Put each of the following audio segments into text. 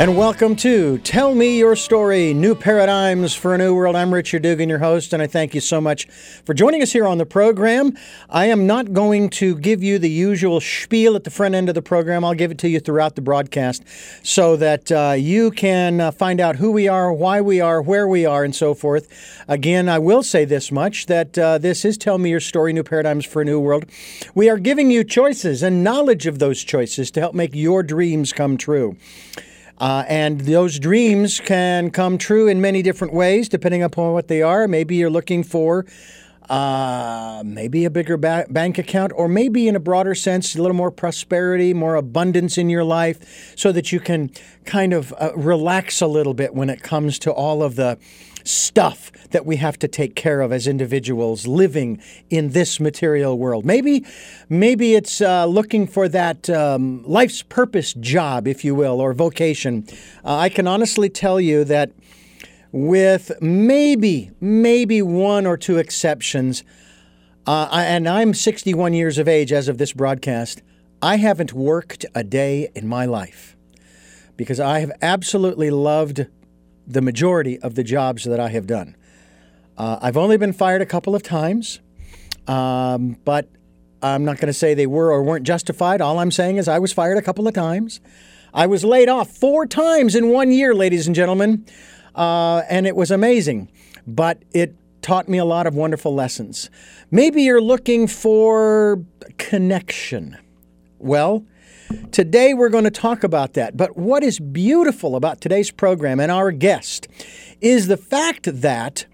And welcome to Tell Me Your Story New Paradigms for a New World. I'm Richard Dugan, your host, and I thank you so much for joining us here on the program. I am not going to give you the usual spiel at the front end of the program. I'll give it to you throughout the broadcast so that uh, you can uh, find out who we are, why we are, where we are, and so forth. Again, I will say this much that uh, this is Tell Me Your Story New Paradigms for a New World. We are giving you choices and knowledge of those choices to help make your dreams come true. Uh, and those dreams can come true in many different ways, depending upon what they are. Maybe you're looking for uh, maybe a bigger ba- bank account, or maybe in a broader sense, a little more prosperity, more abundance in your life, so that you can kind of uh, relax a little bit when it comes to all of the stuff that we have to take care of as individuals living in this material world. Maybe, maybe it's uh, looking for that um, life's purpose job, if you will, or vocation. Uh, I can honestly tell you that, with maybe, maybe one or two exceptions, uh, and I'm 61 years of age as of this broadcast. I haven't worked a day in my life because I have absolutely loved the majority of the jobs that I have done. Uh, I've only been fired a couple of times, um, but I'm not going to say they were or weren't justified. All I'm saying is I was fired a couple of times. I was laid off four times in one year, ladies and gentlemen, uh, and it was amazing. But it taught me a lot of wonderful lessons. Maybe you're looking for connection. Well, Today we're going to talk about that. But what is beautiful about today's program and our guest is the fact that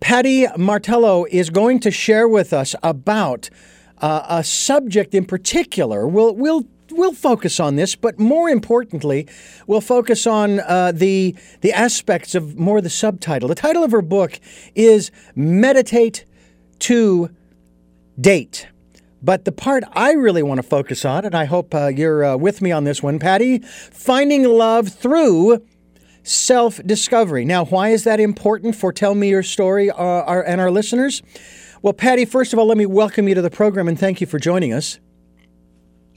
Pattie Martello is going to share with us about uh, a subject in particular. We'll, we'll we'll focus on this, but more importantly, we'll focus on uh, the the aspects of more the subtitle. The title of her book is "Meditate to Date." But the part I really want to focus on, and I hope uh, you're uh, with me on this one, Pattie, finding love through self discovery. Now, why is that important for Tell Me Your Story uh, our, and our listeners? Well, Pattie, first of all, let me welcome you to the program and thank you for joining us.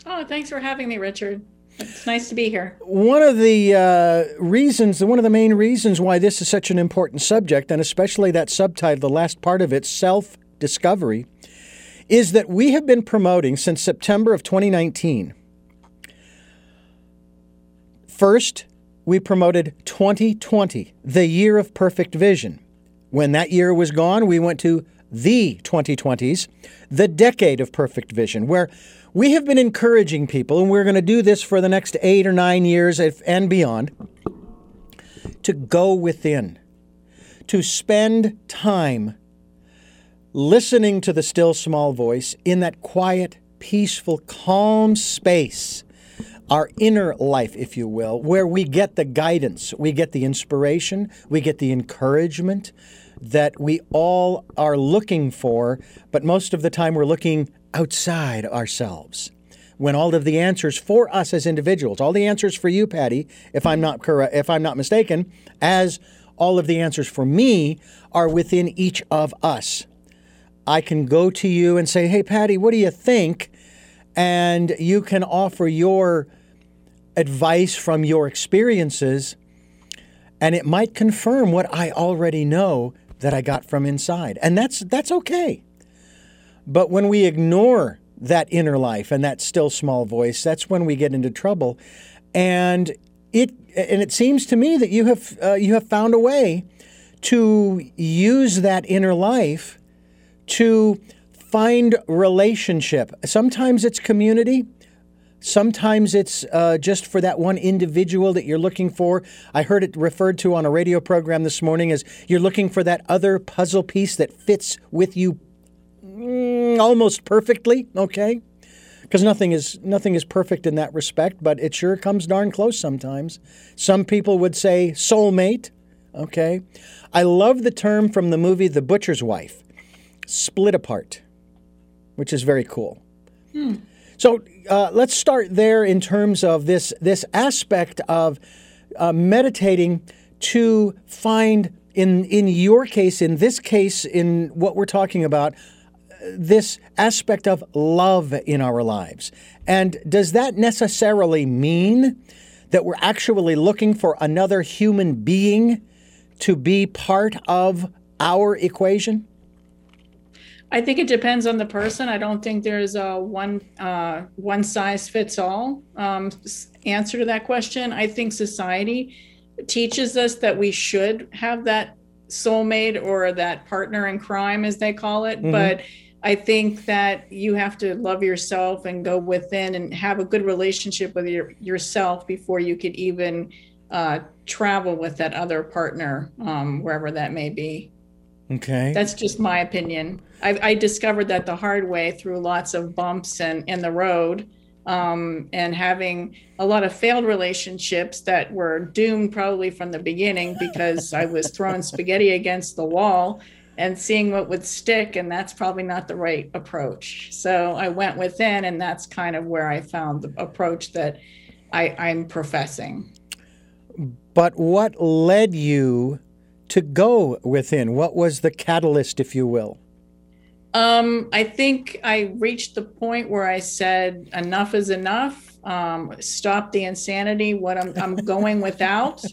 Oh, thanks for having me, Richard. It's nice to be here. One of the uh, reasons, one of the main reasons why this is such an important subject, and especially that subtitle, the last part of it, self discovery, is that we have been promoting since September of 2019. First, we promoted 2020, the year of perfect vision. When that year was gone, we went to the 2020s, the decade of perfect vision, where we have been encouraging people, and we're going to do this for the next eight or nine years and beyond, to go within, to spend time listening to the still small voice in that quiet, peaceful, calm space, our inner life, if you will, where we get the guidance, we get the inspiration, we get the encouragement that we all are looking for, but most of the time we're looking outside ourselves. When all of the answers for us as individuals, all the answers for you, Pattie, if I'm not correct, if I'm not mistaken, as all of the answers for me are within each of us. I can go to you and say, hey, Pattie, what do you think? And you can offer your advice from your experiences, and it might confirm what I already know that I got from inside. And that's, that's okay. But when we ignore that inner life and that still small voice, that's when we get into trouble. And it, and it seems to me that you have, uh, you have found a way to use that inner life to find relationship. Sometimes it's community. Sometimes it's uh, just for that one individual that you're looking for. I heard it referred to on a radio program this morning as you're looking for that other puzzle piece that fits with you mm, almost perfectly. Okay, because nothing is nothing is perfect in that respect, but it sure comes darn close sometimes. Some people would say soulmate. Okay, I love the term from the movie The Butcher's Wife split apart, which is very cool. Hmm. So uh, let's start there in terms of this this aspect of uh, meditating to find in in your case, in this case, in what we're talking about, this aspect of love in our lives. And does that necessarily mean that we're actually looking for another human being to be part of our equation? I think it depends on the person. I don't think there's a one uh, one size fits all um, answer to that question. I think society teaches us that we should have that soulmate or that partner in crime, as they call it. Mm-hmm. But I think that you have to love yourself and go within and have a good relationship with your, yourself before you could even uh, travel with that other partner, um, wherever that may be. Okay. That's just my opinion. I, I discovered that the hard way through lots of bumps and in the road um, and having a lot of failed relationships that were doomed probably from the beginning because I was throwing spaghetti against the wall and seeing what would stick. And that's probably not the right approach. So I went within, and that's kind of where I found the approach that I, I'm professing. But what led you to go within? What was the catalyst, if you will? Um, I think I reached the point where I said, enough is enough. Um, stop the insanity. What I'm, I'm going without,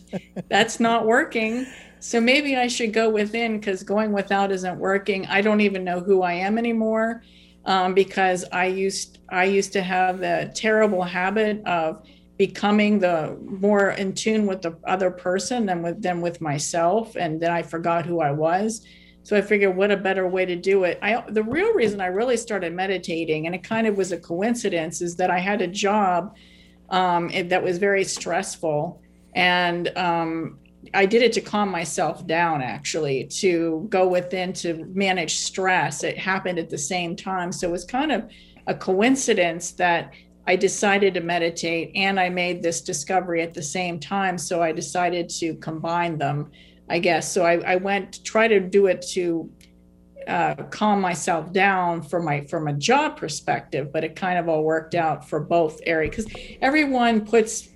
that's not working. So maybe I should go within because going without isn't working. I don't even know who I am anymore um, because I used I used to have the terrible habit of becoming the more in tune with the other person than with than with myself, and then I forgot who I was. So I figured, what a better way to do it. I the real reason I really started meditating, and it kind of was a coincidence, is that I had a job um, that was very stressful, and um, I did it to calm myself down. Actually, to go within to manage stress. It happened at the same time, so it was kind of a coincidence that I decided to meditate and I made this discovery at the same time. So I decided to combine them I guess. So I, I went to try to do it to uh, calm myself down from my from a job perspective, but it kind of all worked out for both areas because everyone puts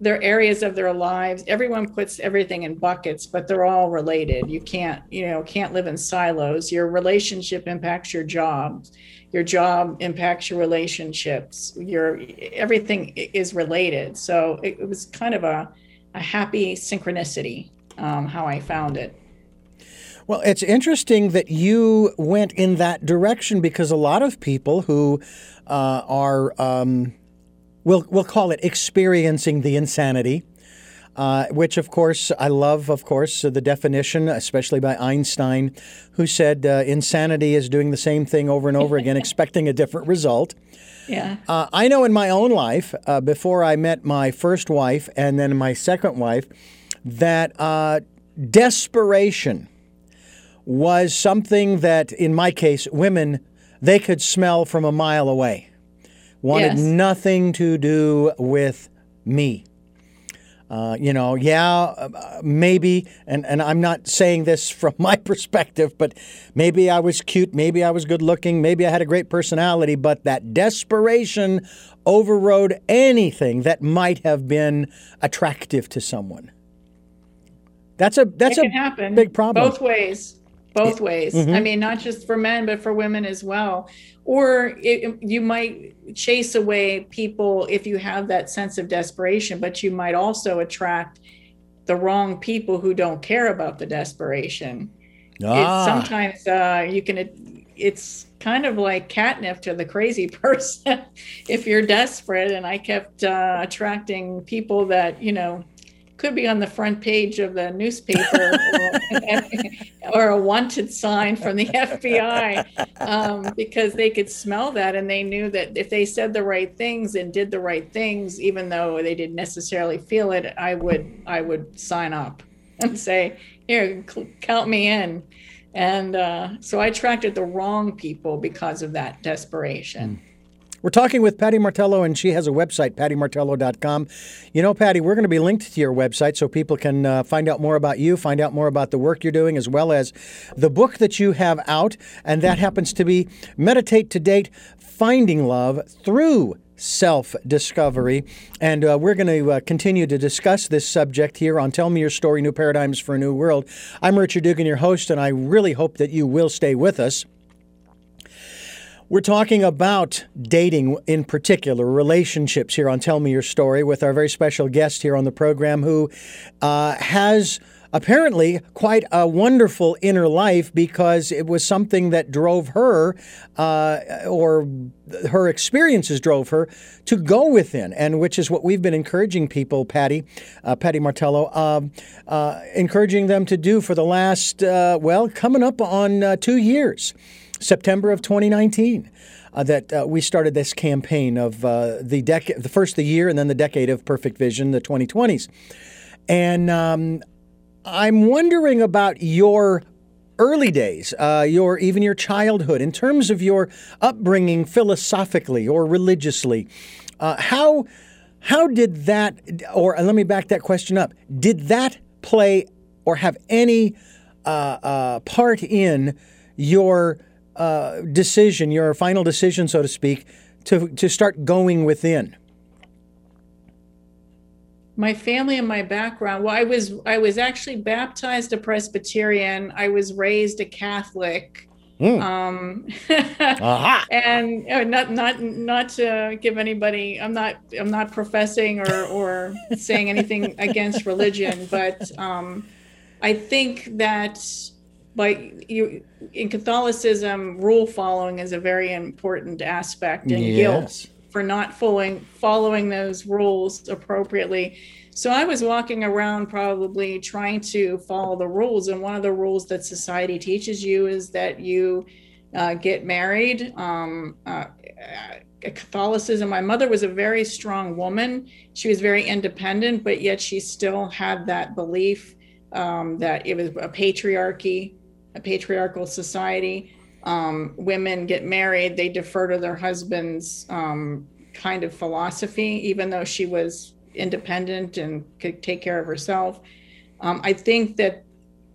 their areas of their lives. Everyone puts everything in buckets, but they're all related. You can't you know can't live in silos. Your relationship impacts your job. Your job impacts your relationships. Your everything is related. So it, it was kind of a a happy synchronicity um, how I found it. Well, it's interesting that you went in that direction because a lot of people who uh, are, um, we'll, we'll call it experiencing the insanity, uh, which, of course, I love, of course, the definition, especially by Einstein, who said uh, insanity is doing the same thing over and over again, expecting a different result. Yeah. Uh, I know in my own life, uh, before I met my first wife and then my second wife, that uh, desperation was something that, in my case, women they could smell from a mile away. Wanted yes. nothing to do with me. Uh, you know, yeah, uh, maybe, and, and I'm not saying this from my perspective, but maybe I was cute, maybe I was good looking, maybe I had a great personality, but that desperation overrode anything that might have been attractive to someone. That's a that's it a happen big problem. Both ways. Both ways. Mm-hmm. I mean, not just for men, but for women as well. Or it, you might chase away people if you have that sense of desperation, but you might also attract the wrong people who don't care about the desperation. Ah. sometimes uh, you can. It's kind of like catnip to the crazy person if you're desperate. And I kept uh, attracting people that you know could be on the front page of the newspaper or, or, a wanted sign from the FBI um, because they could smell that and they knew that if they said the right things and did the right things, even though they didn't necessarily feel it, I would I would sign up and say, "Here, count me in." And uh, so I attracted the wrong people because of that desperation. Mm. We're talking with Pattie Martello, and she has a website, pattiemartello.com. You know, Pattie, we're going to be linked to your website so people can uh, find out more about you, find out more about the work you're doing, as well as the book that you have out, and that happens to be Meditate to Date Finding Love Through self discovery. And uh, we're going to uh, continue to discuss this subject here on Tell Me Your Story New Paradigms for a New World. I'm Richard Dugan, your host, and I really hope that you will stay with us. We're talking about dating in particular, relationships here on Tell Me Your Story with our very special guest here on the program who uh, has apparently quite a wonderful inner life because it was something that drove her, uh, or her experiences drove her to go within, and which is what we've been encouraging people, Pattie, uh, Pattie Martello, um, uh, encouraging them to do for the last, uh, well, coming up on uh, two years. September of 2019. Uh, that uh, we started this campaign of uh, the decade, the first the year, and then the decade of perfect vision, the 2020s. And um, I'm wondering about your early days, uh, your even your childhood, in terms of your upbringing philosophically or religiously. Uh, how how did that, or let me back that question up. Did that play or have any uh, part in your uh, decision, your final decision, so to speak, to, to start going within? My family and my background. Well, I was I was actually baptized a Presbyterian. I was raised a Catholic. Mm. Um, uh-huh. and you not not not to give anybody. I'm not I'm not professing or or saying anything against religion, but um, I think that but you in Catholicism, rule following is a very important aspect, and yes. guilt for not following following those rules appropriately. So I was walking around probably trying to follow the rules, and one of the rules that society teaches you is that you uh, get married. Um, uh, Catholicism. My mother was a very strong woman. She was very independent, but yet she still had that belief um, that it was a patriarchy a patriarchal society. Um, women get married, they defer to their husband's um, kind of philosophy, even though she was independent and could take care of herself. Um, I think that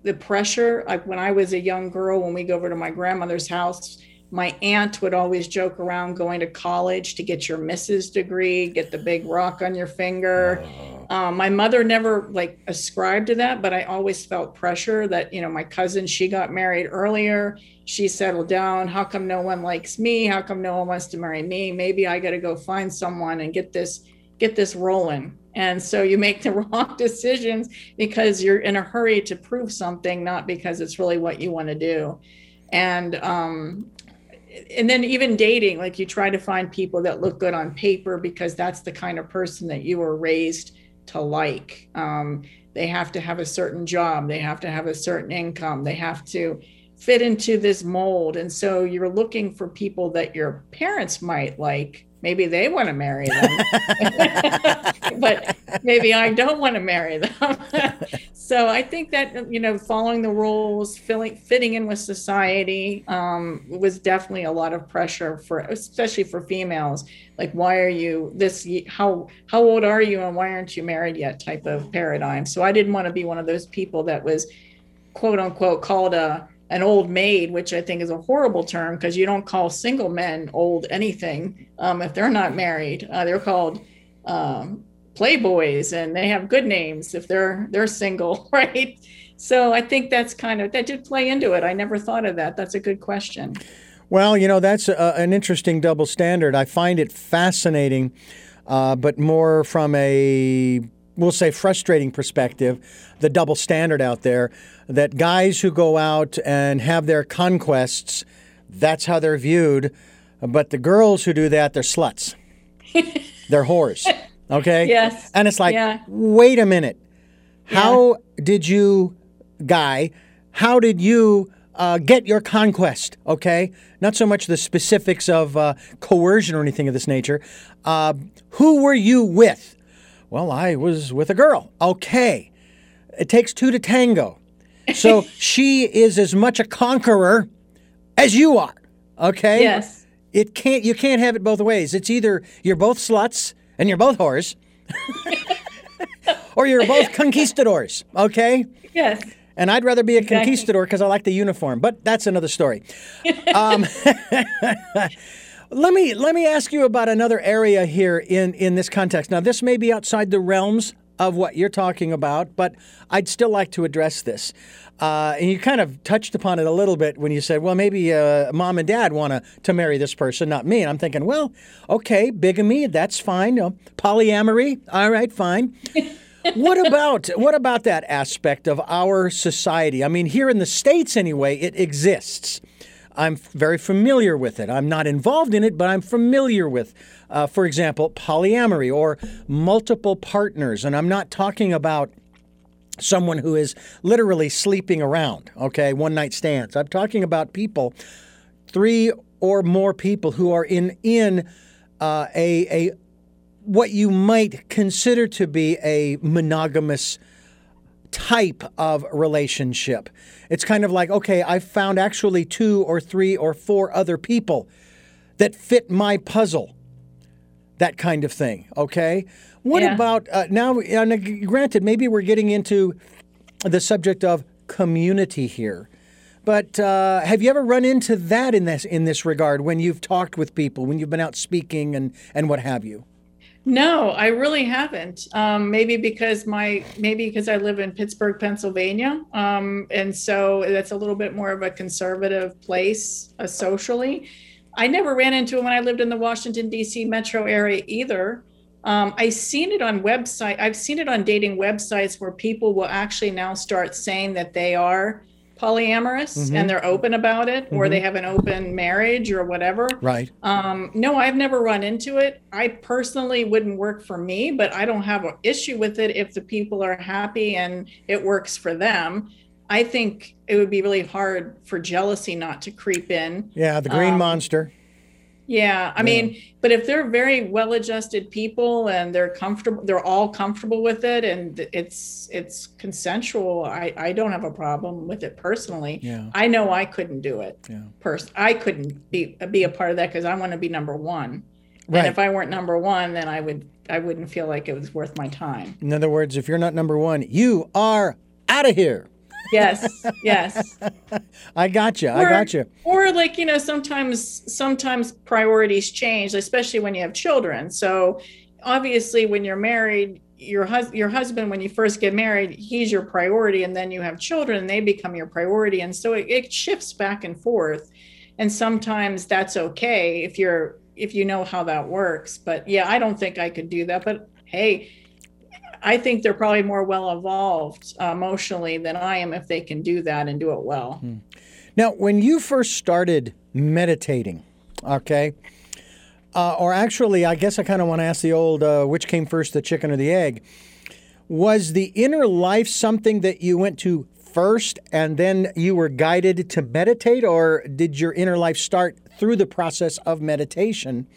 the pressure, like when I was a young girl, when we go over to my grandmother's house, my aunt would always joke around going to college to get your Mrs. degree, get the big rock on your finger. Um, my mother never like ascribed to that, but I always felt pressure that, you know, my cousin, she got married earlier. She settled down. How come no one likes me? How come no one wants to marry me? Maybe I got to go find someone and get this, get this rolling. And so you make the wrong decisions because you're in a hurry to prove something, not because it's really what you want to do. And um, and then even dating like you try to find people that look good on paper because that's the kind of person that you were raised to like. Um, they have to have a certain job they have to have a certain income they have to fit into this mold. And so you're looking for people that your parents might like maybe they want to marry them. But maybe i don't want to marry them. So i think that you know following the rules filling, fitting in with society um, was definitely a lot of pressure for especially for females. Like why are you this how how old are you and why aren't you married yet type of paradigm. So i didn't want to be one of those people that was quote unquote called a an old maid, which I think is a horrible term because you don't call single men old anything um, if they're not married. Uh, they're called um, playboys, and they have good names if they're they're single, right? So I think that's kind of that did play into it. I never thought of that. That's a good question. Well, you know that's a, an interesting double standard. I find it fascinating, uh, but more from a we'll say frustrating perspective, the double standard out there that guys who go out and have their conquests, that's how they're viewed. But the girls who do that, they're sluts. they're whores. Okay? Yes. And it's like, yeah. wait a minute. How yeah. did you, guy, how did you uh, get your conquest? Okay? Not so much the specifics of uh, coercion or anything of this nature. Uh, who were you with? Well, I was with a girl. Okay. It takes two to tango. So she is as much a conqueror as you are. Okay? Yes. It can't you can't have it both ways. It's either you're both sluts and you're both whores. or you're both conquistadors, okay? Yes. And I'd rather be a exactly. conquistador because I like the uniform, but that's another story. um, Let me let me ask you about another area here in in this context. Now, this may be outside the realms of what you're talking about, but I'd still like to address this. Uh, and you kind of touched upon it a little bit when you said, well, maybe uh, mom and dad want to to marry this person, not me. And I'm thinking, well, okay, bigamy, that's fine. Know, polyamory, all right, fine. what about what about that aspect of our society? I mean, here in the states, anyway, it exists. I'm very familiar with it. I'm not involved in it, but I'm familiar with, uh, for example, polyamory or multiple partners. And I'm not talking about someone who is literally sleeping around, okay, one night stands. I'm talking about people, three or more people who are in in uh, a a what you might consider to be a monogamous type of relationship. It's kind of like, okay, I've found actually two or three or four other people that fit my puzzle. That kind of thing, okay? What Yeah. about uh, now? Granted, maybe we're getting into the subject of community here. But uh, have you ever run into that in this in this regard when you've talked with people, when you've been out speaking and and what have you? No, I really haven't. Um, maybe because my maybe because I live in Pittsburgh, Pennsylvania, um, and so that's a little bit more of a conservative place uh, socially. I never ran into it when I lived in the Washington D.C. metro area either. Um, I've seen it on website. I've seen it on dating websites where people will actually now start saying that they are polyamorous and they're open about it, or they have an open marriage or whatever. Right. Um, no, I've never run into it. I personally wouldn't work for me, but I don't have an issue with it if the people are happy and it works for them. I think it would be really hard for jealousy not to creep in. Yeah, the green Um, monster. Yeah, I mean, but if they're very well-adjusted people and they're comfortable, they're all comfortable with it, and it's it's consensual. I I don't have a problem with it personally. Yeah. I know I couldn't do it. Yeah. Pers- I couldn't be be a part of that because I want to be number one. Right. And if I weren't number one, then I would I wouldn't feel like it was worth my time. In other words, if you're not number one, you are out of here. Yes, yes. I got you. I got you. Or like you know, sometimes sometimes priorities change, especially when you have children. So obviously, when you're married, your hus- your husband when you first get married, he's your priority, and then you have children, and they become your priority, and so it, it shifts back and forth. And sometimes that's okay if you're if you know how that works. But yeah, I don't think I could do that. But hey. I think they're probably more well evolved uh, emotionally than I am if they can do that and do it well. Now, when you first started meditating, okay, uh, or actually, I guess I kind of want to ask the old uh, which came first, the chicken or the egg? Was the inner life something that you went to first and then you were guided to meditate, or did your inner life start through the process of meditation?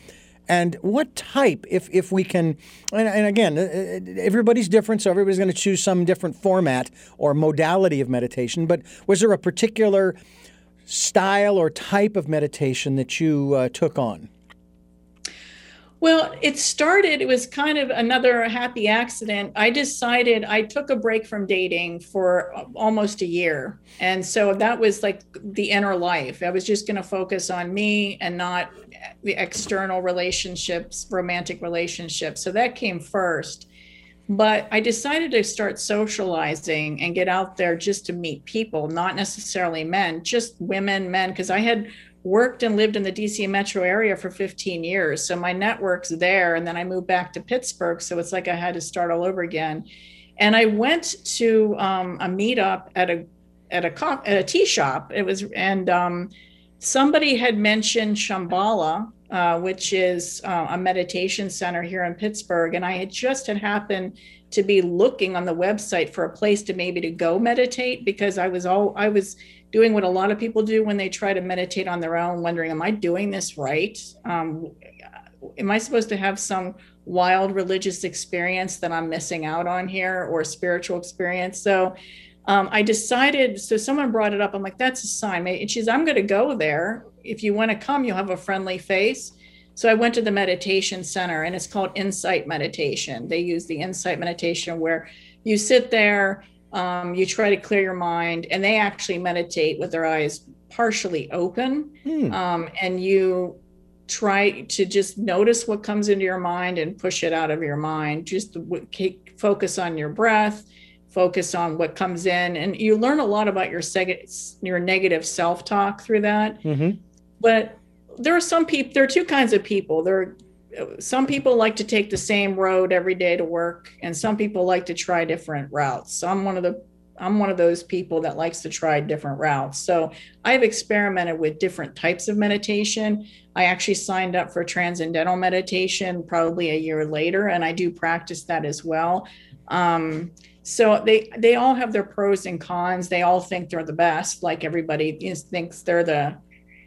And what type, if, if we can, and, and again, uh, uh, everybody's different, so everybody's going to choose some different format or modality of meditation, but was there a particular style or type of meditation that you uh, took on? Well, it started, it was kind of another happy accident. I decided I took a break from dating for almost a year. And so that was like the inner life. I was just going to focus on me and not the external relationships, romantic relationships. So that came first. But I decided to start socializing and get out there just to meet people, not necessarily men, just women, men, because I had worked and lived in the DC metro area for 15 years. So my network's there. And then I moved back to Pittsburgh. So it's like I had to start all over again. And I went to um, a meetup at a at a co- at a tea shop. It was and um, somebody had mentioned Shambhala, uh, which is uh, a meditation center here in Pittsburgh, and I had just had happened to be looking on the website for a place to maybe to go meditate because I was all I was doing what a lot of people do when they try to meditate on their own, wondering, am I doing this right? Um, am I supposed to have some wild religious experience that I'm missing out on here or spiritual experience? So um, I decided, so someone brought it up. I'm like, that's a sign. And she's, I'm going to go there. If you want to come, you'll have a friendly face. So I went to the meditation center and it's called Insight Meditation. They use the Insight Meditation where you sit there, um, you try to clear your mind, and they actually meditate with their eyes partially open. Hmm. Um, and you try to just notice what comes into your mind and push it out of your mind. Just w- focus on your breath, focus on what comes in, and you learn a lot about your seg- your negative self talk through that. Mm-hmm. But there are some people. There are two kinds of people. There are some people like to take the same road every day to work and some people like to try different routes. So i'm one of the i'm one of those people that likes to try different routes. So i've experimented with different types of meditation. I actually signed up for transcendental meditation probably a year later and i do practice that as well. Um, so they they all have their pros and cons. They all think they're the best like everybody thinks they're the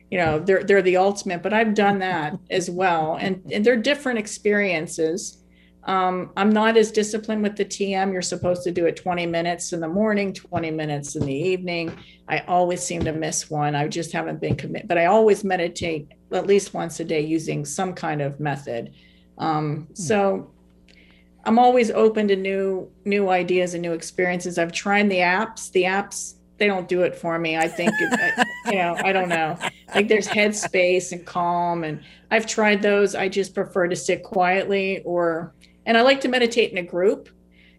you know they're they're the ultimate but i've done that as well. And, and they're different experiences. Um, i'm not as disciplined with the tm you're supposed to do it 20 minutes in the morning 20 minutes in the evening. I always seem to miss one. I just haven't been committed but i always meditate at least once a day using some kind of method. Um, hmm. so i'm always open to new new ideas and new experiences. I've tried the apps. The apps they don't do it for me. I think, it, you know, I don't know. Like there's headspace and calm, and I've tried those. I just prefer to sit quietly, or and I like to meditate in a group.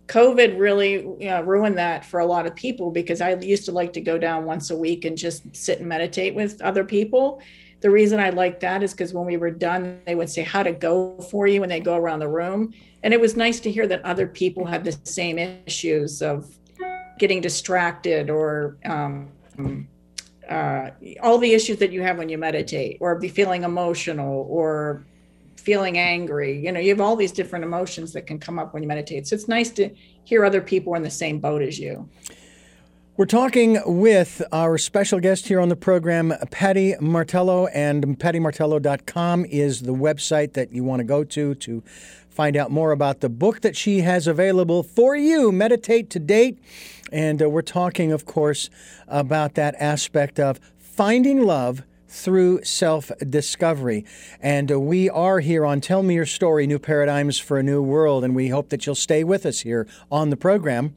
COVID really you know, ruined that for a lot of people because I used to like to go down once a week and just sit and meditate with other people. The reason I like that is because when we were done, they would say how to go for you when they go around the room. And it was nice to hear that other people had the same issues of getting distracted or um, uh, all the issues that you have when you meditate or be feeling emotional or feeling angry you know you have all these different emotions that can come up when you meditate. So it's nice to hear other people in the same boat as you. We're talking with our special guest here on the program, Pattie Martello, and pattiemartello.com is the website that you want to go to to find out more about the book that she has available for you, Meditate to Date. And uh, we're talking, of course, about that aspect of finding love through self discovery. And uh, we are here on Tell Me Your Story New Paradigms for a New World, and we hope that you'll stay with us here on the program.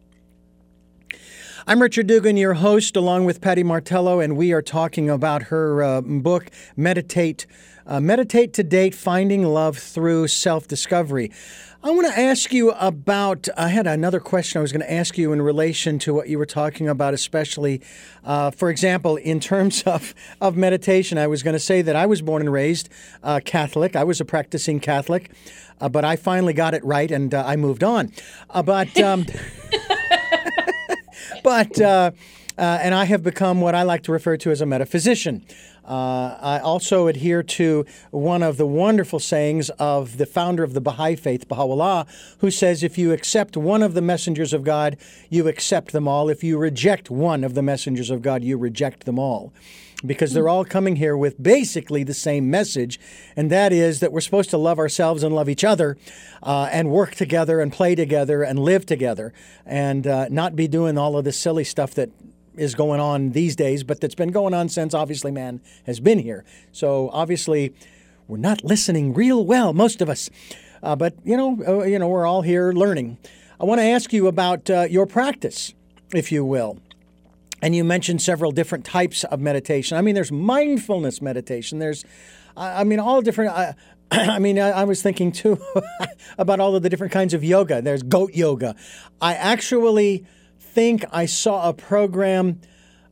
I'm Richard Dugan, your host, along with Pattie Martello, and we are talking about her uh, book, Meditate. Uh, Meditate to Date Finding Love Through Self Discovery. I want to ask you about. I had another question I was going to ask you in relation to what you were talking about, especially, uh, for example, in terms of, of meditation. I was going to say that I was born and raised uh, Catholic. I was a practicing Catholic, uh, but I finally got it right and uh, I moved on. Uh, but. Um, but. Uh, and I have become what I like to refer to as a metaphysician. Uh, I also adhere to one of the wonderful sayings of the founder of the Baha'i faith, Baha'u'llah, who says, If you accept one of the messengers of God, you accept them all. If you reject one of the messengers of God, you reject them all. Because they're all coming here with basically the same message, and that is that we're supposed to love ourselves and love each other, uh, and work together and play together and live together, and uh, not be doing all of this silly stuff that is going on these days, but that's been going on since obviously man has been here. So obviously, we're not listening real well, most of us. Uh, but you know, uh, you know, we're all here learning. I want to ask you about uh, your practice, if you will. And you mentioned several different types of meditation. I mean, there's mindfulness meditation. There's, I mean, all different. I, I mean, I was thinking too about all of the different kinds of yoga. There's goat yoga. I actually think I saw a program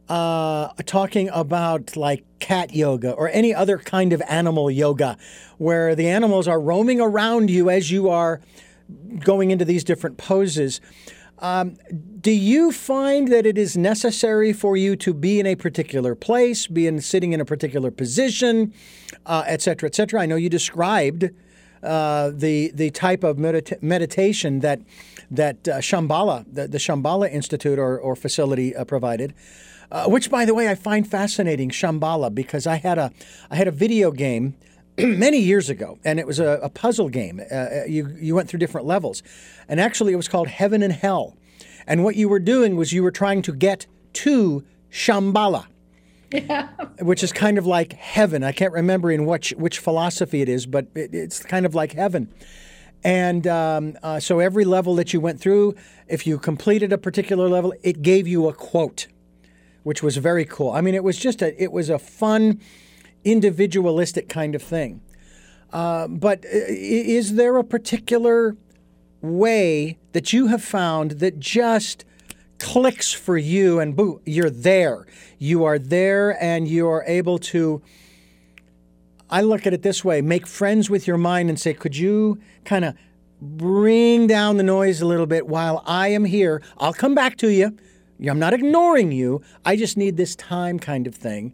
uh, talking about like cat yoga or any other kind of animal yoga where the animals are roaming around you as you are going into these different poses. Um, do you find that it is necessary for you to be in a particular place, be in sitting in a particular position, uh, et cetera, et cetera? I know you described uh, the the type of medita- meditation that that uh, Shambhala, the, the Shambhala Institute or, or facility uh, provided. Uh, which, by the way, I find fascinating, Shambhala, because I had a I had a video game many years ago, and it was a, a puzzle game. Uh, uh, you you went through different levels, and actually, it was called Heaven and Hell. And what you were doing was you were trying to get to Shambhala. Yeah. Which is kind of like heaven. I can't remember in which which philosophy it is, but it, it's kind of like heaven. And um, uh, so every level that you went through, if you completed a particular level, it gave you a quote, which was very cool. I mean, it was just a it was a fun, individualistic kind of thing. Uh, but uh, is there a particular way that you have found that just clicks for you and boo, you're there. You are there and you are able to. I look at it this way make friends with your mind and say, could you kind of bring down the noise a little bit while I am here? I'll come back to you. I'm not ignoring you. I just need this time kind of thing.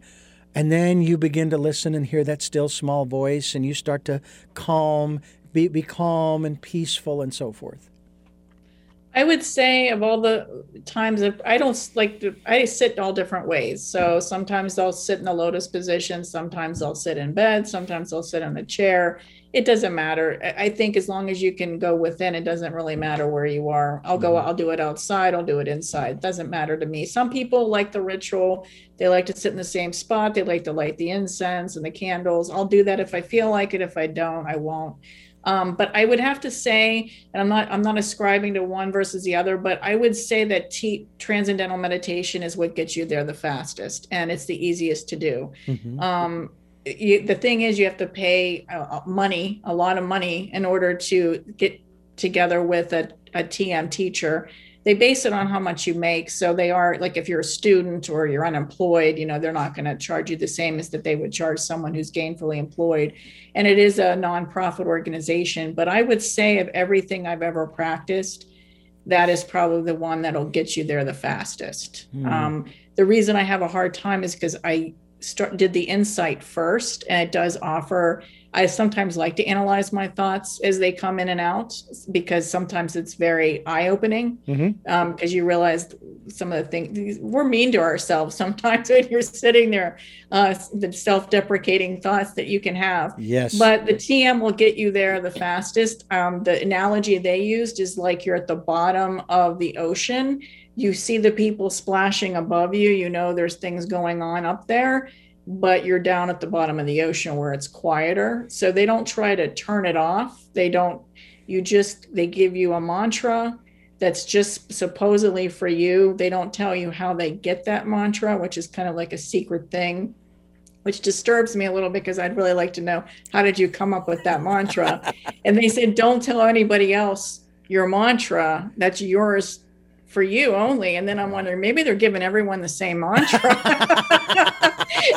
And then you begin to listen and hear that still small voice, and you start to calm, be, be calm and peaceful, and so forth. I would say of all the times that I don't like to, I sit all different ways. So sometimes I'll sit in the lotus position, sometimes I'll sit in bed, sometimes I'll sit on a chair. It doesn't matter. I think as long as you can go within, it doesn't really matter where you are. I'll go, mm-hmm. I'll do it outside, I'll do it inside. It doesn't matter to me. Some people like the ritual. They like to sit in the same spot. They like to light the incense and the candles. I'll do that if I feel like it. If I don't, I won't. Um, but I would have to say, and I'm not I'm not ascribing to one versus the other, but I would say that t- transcendental meditation is what gets you there the fastest, and it's the easiest to do. Mm-hmm. Um, you, the thing is, you have to pay uh, money, a lot of money, in order to get together with a, a TM teacher they base it on how much you make. So they are like if you're a student or you're unemployed, you know, they're not going to charge you the same as that they would charge someone who's gainfully employed. And it is a nonprofit organization. But I would say of everything I've ever practiced, that is probably the one that'll get you there the fastest. Mm. Um, the reason I have a hard time is because I start, did the insight first, and it does offer I sometimes like to analyze my thoughts as they come in and out because sometimes it's very eye opening because mm-hmm. um, you realize some of the things we're mean to ourselves sometimes when you're sitting there, uh, the self deprecating thoughts that you can have. Yes. But the TM will get you there the fastest. Um, the analogy they used is like you're at the bottom of the ocean. You see the people splashing above you, you know there's things going on up there but you're down at the bottom of the ocean where it's quieter. So they don't try to turn it off. They don't, you just, they give you a mantra that's just supposedly for you. They don't tell you how they get that mantra, which is kind of like a secret thing, which disturbs me a little because I'd really like to know how did you come up with that mantra? and they said, don't tell anybody else your mantra. That's yours for you only. And then I'm wondering, maybe they're giving everyone the same mantra.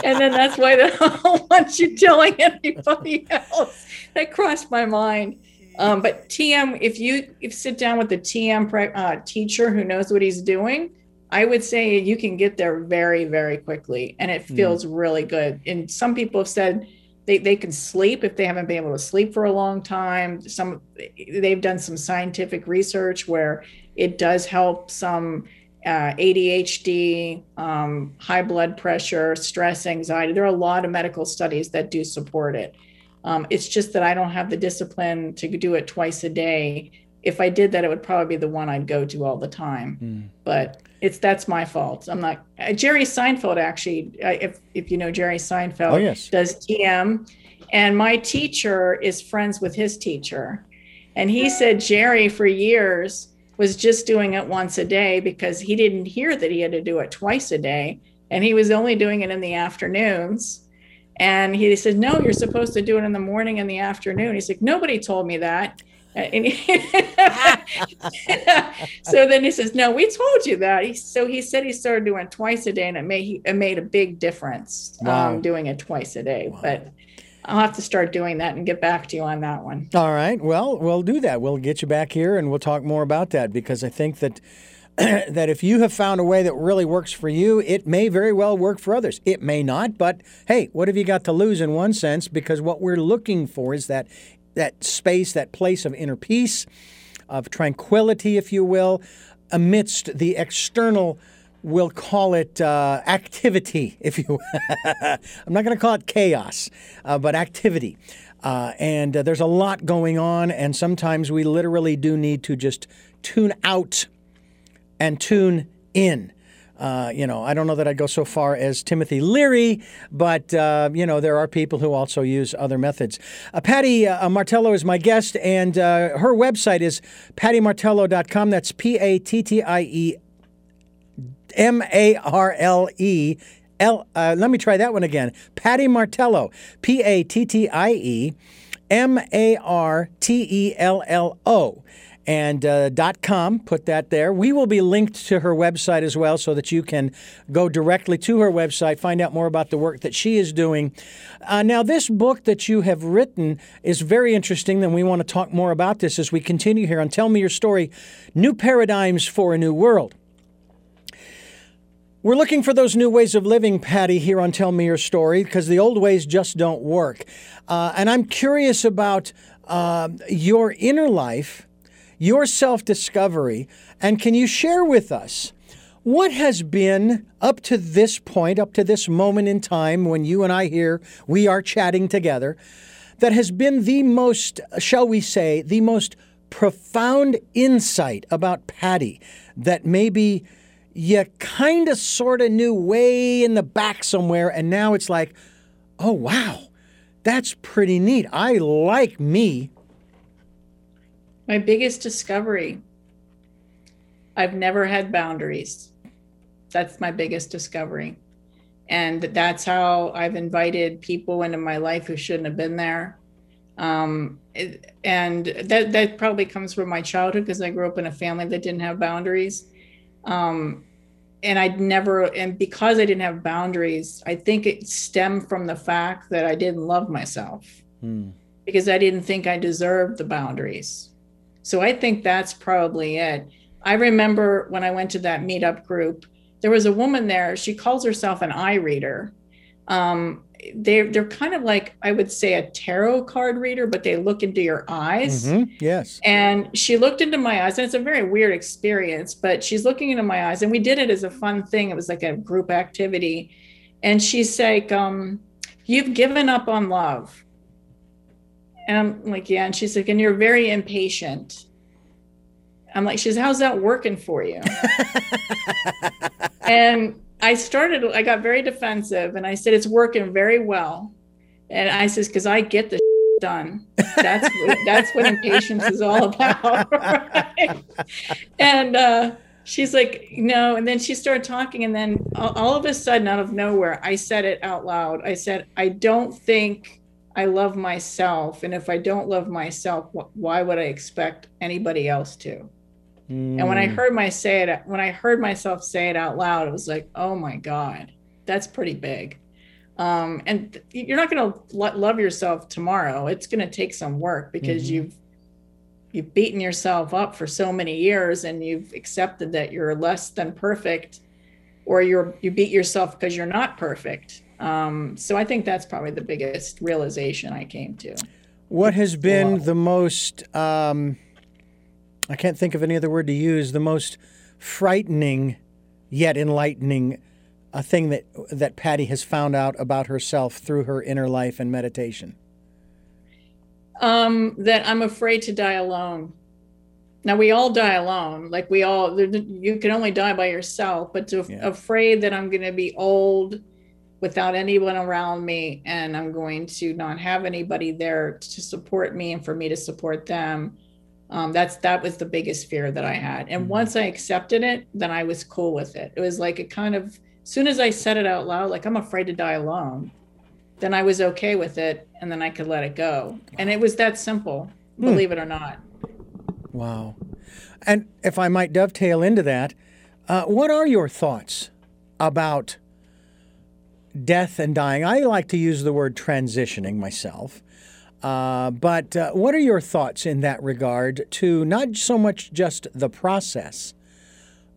And then that's why they don't want you telling anybody else. That crossed my mind. Um, but TM, if you if sit down with the TM uh, teacher who knows what he's doing, I would say you can get there very, very quickly, and it hmm. feels mm. really good. And some people have said they, they can sleep if they haven't been able to sleep for a long time. Some they've done some scientific research where it does help some uh, ADHD, um, high blood pressure, stress, anxiety. There are a lot of medical studies that do support it. Um, it's just that I don't have the discipline to do it twice a day. If I did that, it would probably be the one I'd go to all the time. Mm. But it's that's my fault. I'm not. Uh, Jerry Seinfeld actually, uh, if if you know Jerry Seinfeld, oh, yes. does TM, and my teacher is friends with his teacher, and he said Jerry for years was just doing it once a day because he didn't hear that he had to do it twice a day and he was only doing it in the afternoons and he said no you're supposed to do it in the morning and the afternoon he's like nobody told me that so then he says no we told you that he, so he said he started doing it twice a day and it made it made a big difference wow. um, doing it twice a day wow. but I'll have to start doing that and get back to you on that one. All right. Well, we'll do that. We'll get you back here and we'll talk more about that because I think that that if you have found a way that really works for you, it may very well work for others. It may not, but hey, what have you got to lose in one sense because what we're looking for is that that space, that place of inner peace, of tranquility if you will, amidst the external we'll call it uh, activity, if you. I'm not going to call it chaos, uh, but activity. Uh, and uh, there's a lot going on, and sometimes we literally do need to just tune out and tune in. Uh, you know, I don't know that I'd go so far as Timothy Leary, but, uh, you know, there are people who also use other methods. Pattie Martello is my guest, and her website is pattiemartello.com. That's P A T T I E M A R L E. L, uh, let me try that one again. Pattie Martello, P A T T I E M A R T E L L O. and uh, .com. Put that there. We will be linked to her website as well, so that you can go directly to her website, find out more about the work that she is doing. Uh, now, this book that you have written is very interesting, and we want to talk more about this as we continue here on Tell Me Your Story: New Paradigms for a New World. We're looking for those new ways of living, Pattie, here on Tell Me Your Story, because the old ways just don't work. Uh, and I'm curious about uh, your inner life, your self discovery, and can you share with us what has been up to this point, up to this moment in time when you and I here, we are chatting together, that has been the most, shall we say, the most profound insight about Pattie that maybe you kind of sort of knew way in the back somewhere, and now it's like, oh, wow, that's pretty neat. I like me. My biggest discovery I've never had boundaries. That's my biggest discovery. And that's how I've invited people into my life who shouldn't have been there. Um, and that, that probably comes from my childhood because I grew up in a family that didn't have boundaries um, and I'd never, and because I didn't have boundaries, I think it stemmed from the fact that I didn't love myself hmm. because I didn't think I deserved the boundaries. So I think that's probably it. I remember when I went to that meetup group, there was a woman there. She calls herself an eye reader. Um, they're they're kind of like I would say a tarot card reader, but they look into your eyes. Mm-hmm. Yes. And she looked into my eyes, and it's a very weird experience. But she's looking into my eyes, and we did it as a fun thing. It was like a group activity, and she's like, um, "You've given up on love." And I'm like, "Yeah." And she's like, "And you're very impatient." I'm like, "She's how's that working for you?" and I started, I got very defensive and I said, it's working very well. And I says, because I get the done. That's what, that's what impatience is all about. Right? And uh, she's like, no. And then she started talking. And then all, all of a sudden, out of nowhere, I said it out loud. I said, I don't think I love myself. And if I don't love myself, why would I expect anybody else to? Mm. And when I mm. heard my say it, when I heard myself say it out loud, it was like, oh my God, that's pretty big. Um, and th- you're not going to lo- love yourself tomorrow. It's going to take some work because mm-hmm. you've you've beaten yourself up for so many years and you've accepted that you're less than perfect or you're you beat yourself because you're not perfect um, so i think that's probably the biggest realization i came to what has been the most um, I can't think of any other word to use, the most frightening yet enlightening a thing that that Pattie has found out about herself through her inner life and meditation? Um, that I'm afraid to die alone. Now we all die alone. Like we all, you can only die by yourself. But to, yeah. afraid that I'm going to be old without anyone around me, and I'm going to not have anybody there to support me and for me to support them um, that's that was the biggest fear that I had. And mm-hmm. once I accepted it, then I was cool with it. It was like it kind of as soon as I said it out loud, like I'm afraid to die alone, then I was okay with it and then I could let it go. And it was that simple, hmm. believe it or not. Wow. And if I might dovetail into that, uh, what are your thoughts about death and dying? I like to use the word transitioning myself. Uh, but uh, what are your thoughts in that regard to not so much just the process,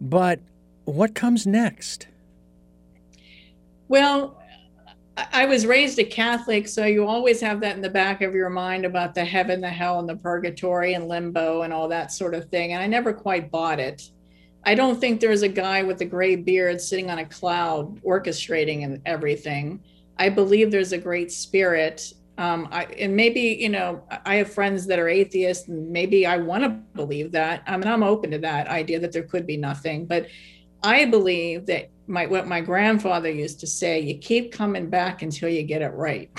but what comes next? Well, I was raised a Catholic, so you always have that in the back of your mind about the heaven, the hell, and the purgatory and limbo and all that sort of thing. And I never quite bought it. I don't think there's a guy with a gray beard sitting on a cloud orchestrating and everything. I believe there's a great spirit um, I, and maybe you know i have friends that are atheists and maybe i want to believe that. I mean i'm open to that idea that there could be nothing but i believe that my what my grandfather used to say you keep coming back until you get it right.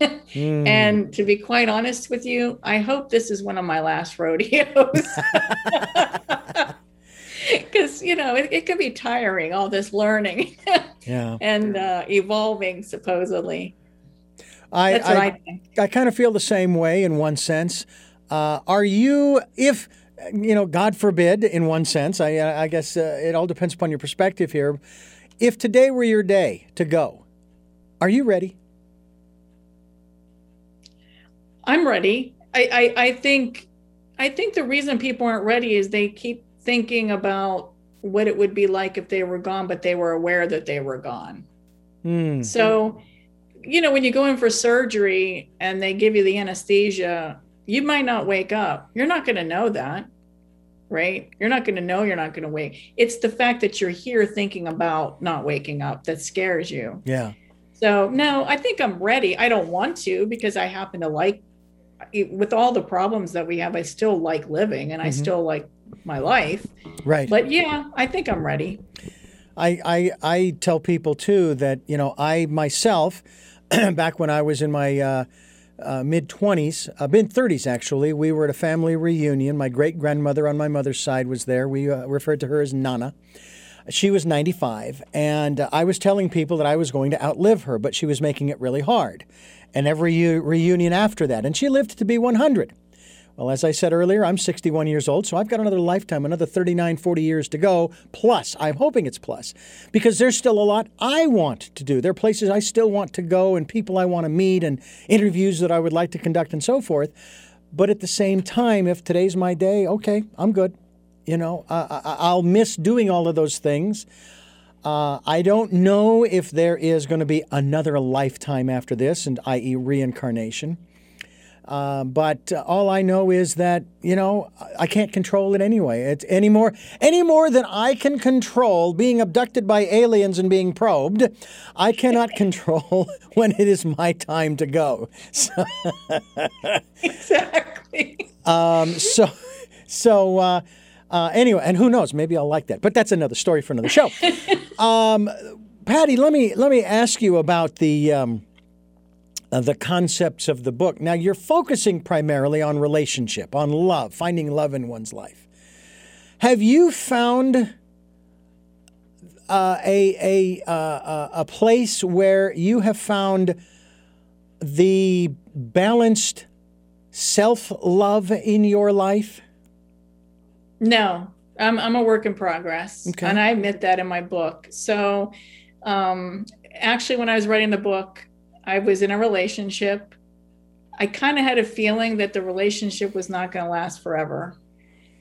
Mm. and to be quite honest with you i hope this is one of my last rodeos. Because you know it, it could be tiring all this learning yeah. and uh, evolving supposedly I, That's I, I, I kind of feel the same way in one sense. Uh, are you, if you know, God forbid, in one sense, I, I guess uh, it all depends upon your perspective here. If today were your day to go, are you ready? I'm ready. I, I, I think I think the reason people aren't ready is they keep thinking about what it would be like if they were gone, but they were aware that they were gone. Mm. So, you know, when you go in for surgery and they give you the anesthesia, you might not wake up. You're not going to know that, right? You're not going to know you're not going to wake. It's the fact that you're here thinking about not waking up that scares you. Yeah. So, no, I think I'm ready. I don't want to because I happen to like with all the problems that we have, I still like living and I Mhm. still like my life. Right. But yeah, I think I'm ready. I, I, I tell people too that, you know, I myself, back when I was in my uh, uh, mid 20s, uh, mid 30s actually, we were at a family reunion. My great grandmother on my mother's side was there. We uh, referred to her as Nana. She was 95, and uh, I was telling people that I was going to outlive her, but she was making it really hard. And every reunion after that, and she lived to be 100. Well, as I said earlier, I'm 61 years old, so I've got another lifetime, another 39, 40 years to go. Plus, I'm hoping it's plus, because there's still a lot I want to do. There are places I still want to go, and people I want to meet, and interviews that I would like to conduct, and so forth. But at the same time, if today's my day, okay, I'm good. You know, I, I, I'll miss doing all of those things. Uh, I don't know if there is going to be another lifetime after this, and i.e., reincarnation. Uh, but uh, all I know is that you know I can't control it anyway. It's any more any more than I can control being abducted by aliens and being probed. I cannot control when it is my time to go. So, Exactly. um, so, so uh, uh, anyway, and who knows? Maybe I'll like that. But that's another story for another show. um, Pattie, let me let me ask you about the. Uh, the concepts of the book. Now, you're focusing primarily on relationship, on love, finding love in one's life. Have you found uh, a, a, uh, a place where you have found the balanced self love in your life? No, I'm I'm a work in progress, Okay. and I admit that in my book. So, um, actually, when I was writing the book, I was in a relationship. I kind of had a feeling that the relationship was not going to last forever.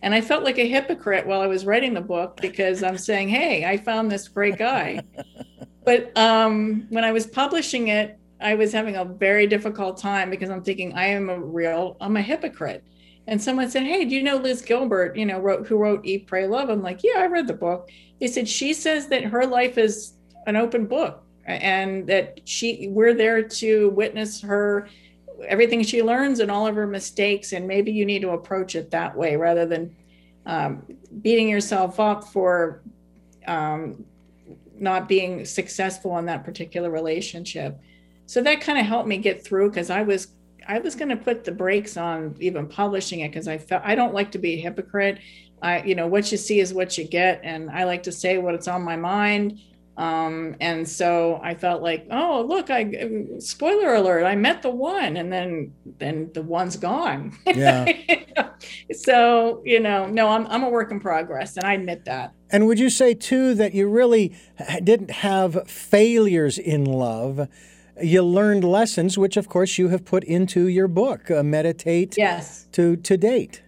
And I felt like a hypocrite while I was writing the book because I'm saying, "Hey, I found this great guy." but um, when I was publishing it, I was having a very difficult time because I'm thinking I am a real, I'm a hypocrite. And someone said, "Hey, do you know Liz Gilbert? You know, wrote who wrote Eat, Pray, Love?" I'm like, "Yeah, I read the book." They said she says that her life is an open book, and that she we're there to witness her everything she learns and all of her mistakes, and maybe you need to approach it that way rather than um, beating yourself up for um, not being successful in that particular relationship. So that kind of helped me get through because I was I was going to put the brakes on even publishing it because I felt I don't like to be a hypocrite. I you know what you see is what you get, and I like to say what's on my mind. Um, and so I felt like, oh look, I spoiler alert, I met the one, and then then the one's gone. Yeah. so you know, no, I'm I'm a work in progress, and I admit that. And would you say, too, that you really didn't have failures in love? You learned lessons, which, of course, you have put into your book, uh, Meditate Yes. to, to Date.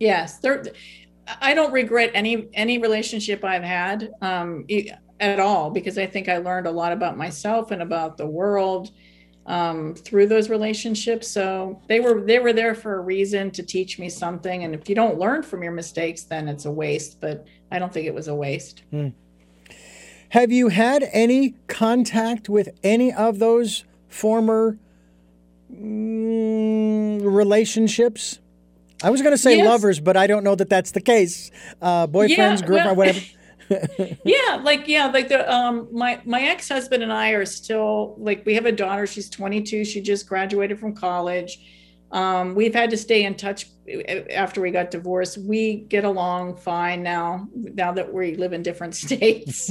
Yes, there. I don't regret any any relationship I've had um, e- at all because I think I learned a lot about myself and about the world um, through those relationships. So they were they were there for a reason to teach me something. And if you don't learn from your mistakes, then it's a waste. But I don't think it was a waste. Have you had any contact with any of those former mm, relationships? I was going to say Yes. lovers, but I don't know that that's the case. Uh, boyfriends, Yeah, girlfriend, well- whatever. yeah like yeah like the um my my ex-husband and i are still like we have a daughter she's 22 she just graduated from college Um, we've had to stay in touch after we got divorced. We get along fine now, now that we live in different states.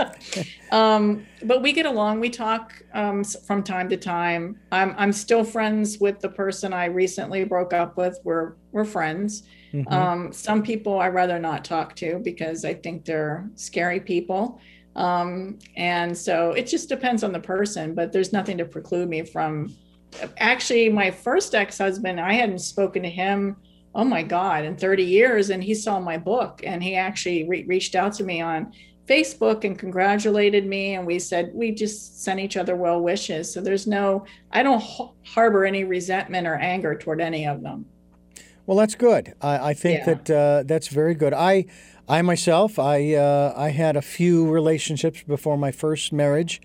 um, but we get along. We talk um, from time to time. I'm I'm still friends with the person I recently broke up with. We're we're friends. Mm-hmm. Um, some people I rather not talk to because I think they're scary people. Um, and so it just depends on the person, but there's nothing to preclude me from actually my first ex-husband i hadn't spoken to him oh my god in 30 years and he saw my book and he actually re- reached out to me on facebook and congratulated me and we said we just sent each other well wishes so there's no i don't harbor any resentment or anger toward any of them well that's good i, I think yeah. that uh, that's very good i i myself i uh, i had a few relationships before my first marriage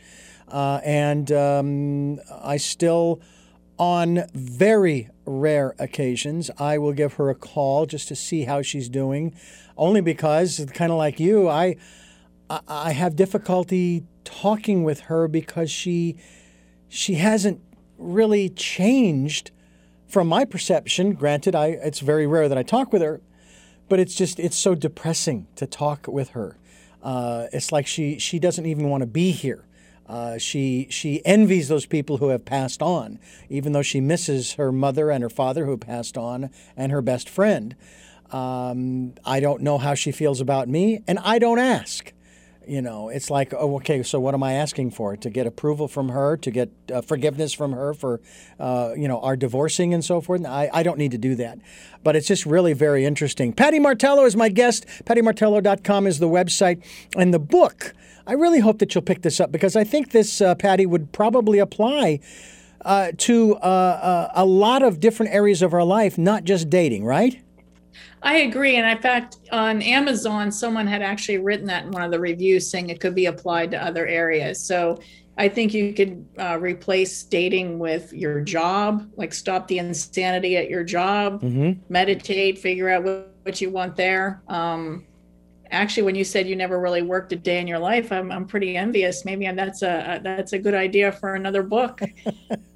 uh, and um, I still, on very rare occasions, I will give her a call just to see how she's doing, only because, kind of like you, I, I have difficulty talking with her because she, she hasn't really changed from my perception. Granted, I it's very rare that I talk with her, but it's just it's so depressing to talk with her. Uh, it's like she she doesn't even want to be here. Uh, she she envies those people who have passed on, even though she misses her mother and her father who passed on and her best friend. Um, I don't know how she feels about me, and I don't ask. You know, it's like, oh, okay, so what am I asking for? To get approval from her, to get uh, forgiveness from her for, uh, you know, our divorcing and so forth. I, I don't need to do that. But it's just really very interesting. Pattie Martello is my guest. PattieMartello.com is the website. And the book, I really hope that you'll pick this up because I think this, uh, Pattie, would probably apply uh, to uh, uh, a lot of different areas of our life, not just dating, right? I agree. And in fact, on Amazon, someone had actually written that in one of the reviews saying it could be applied to other areas. So I think you could uh, replace dating with your job, like stop the insanity at your job, mm-hmm. meditate, figure out what, what you want there. Um, actually when you said you never really worked a day in your life i'm, I'm pretty envious maybe that's a, that's a good idea for another book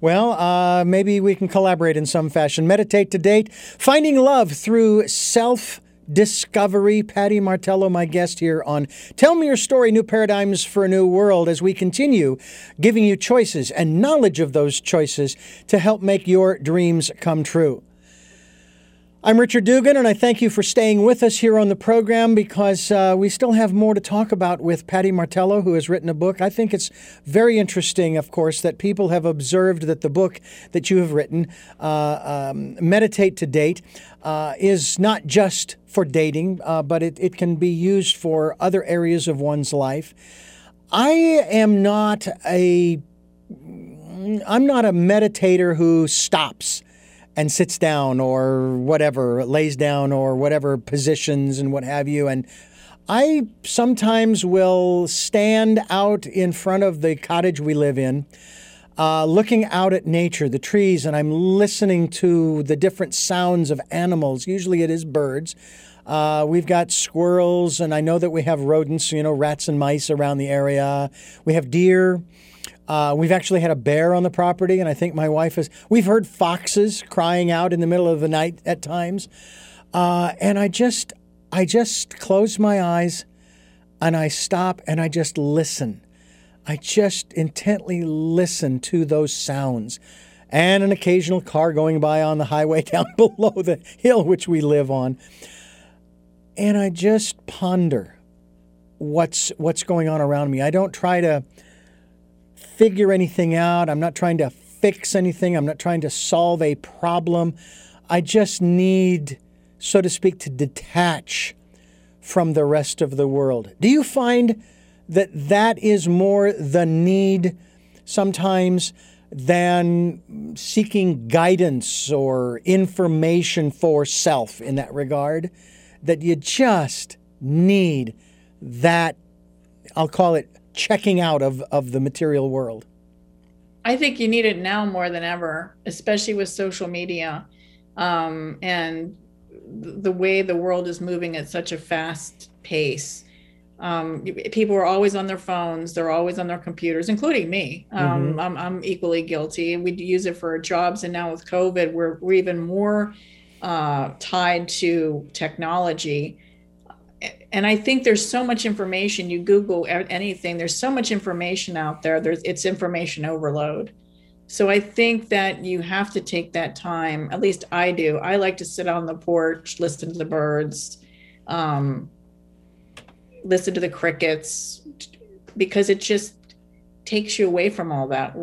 well uh, maybe we can collaborate in some fashion meditate to date finding love through self discovery. Pattie Martello, my guest here on Tell Me Your Story New Paradigms for a New World, as we continue giving you choices and knowledge of those choices to help make your dreams come true. I'm Richard Dugan, and I thank you for staying with us here on the program because uh, we still have more to talk about with Pattie Martello, who has written a book. I think it's very interesting, of course, that people have observed that the book that you have written, uh, um, Meditate to Date, uh, is not just for dating, uh, but it, it can be used for other areas of one's life. I am not a I'm not a meditator who stops and sits down or whatever, lays down or whatever positions and what have you. And I sometimes will stand out in front of the cottage we live in. Uh, looking out at nature, the trees, and I'm listening to the different sounds of animals. Usually it is birds. Uh, we've got squirrels, and I know that we have rodents, you know, rats and mice around the area. We have deer. Uh, we've actually had a bear on the property, and I think my wife has. We've heard foxes crying out in the middle of the night at times, uh, and I just, I just close my eyes, and I stop and I just listen. I just intently listen to those sounds, and an occasional car going by on the highway down below the hill which we live on, and I just ponder what's what's going on around me. I don't try to figure anything out. I'm not trying to fix anything. I'm not trying to solve a problem. I just need, so to speak, to detach from the rest of the world. Do you find that that is more the need sometimes than seeking guidance or information for self in that regard? That you just need that, I'll call it checking out of, of the material world? I think you need it now more than ever, especially with social media um, and the way the world is moving at such a fast pace. Um, people are always on their phones. They're always on their computers, including me. Um, mm-hmm. I'm, I'm equally guilty. We use it for jobs, and now with COVID, we're we're even more uh, tied to technology. And I think there's so much information. You Google anything. There's so much information out there. There's it's information overload. So I think that you have to take that time. At least I do. I like to sit on the porch, listen to the birds. Um, listen to the crickets because it just takes you away from all that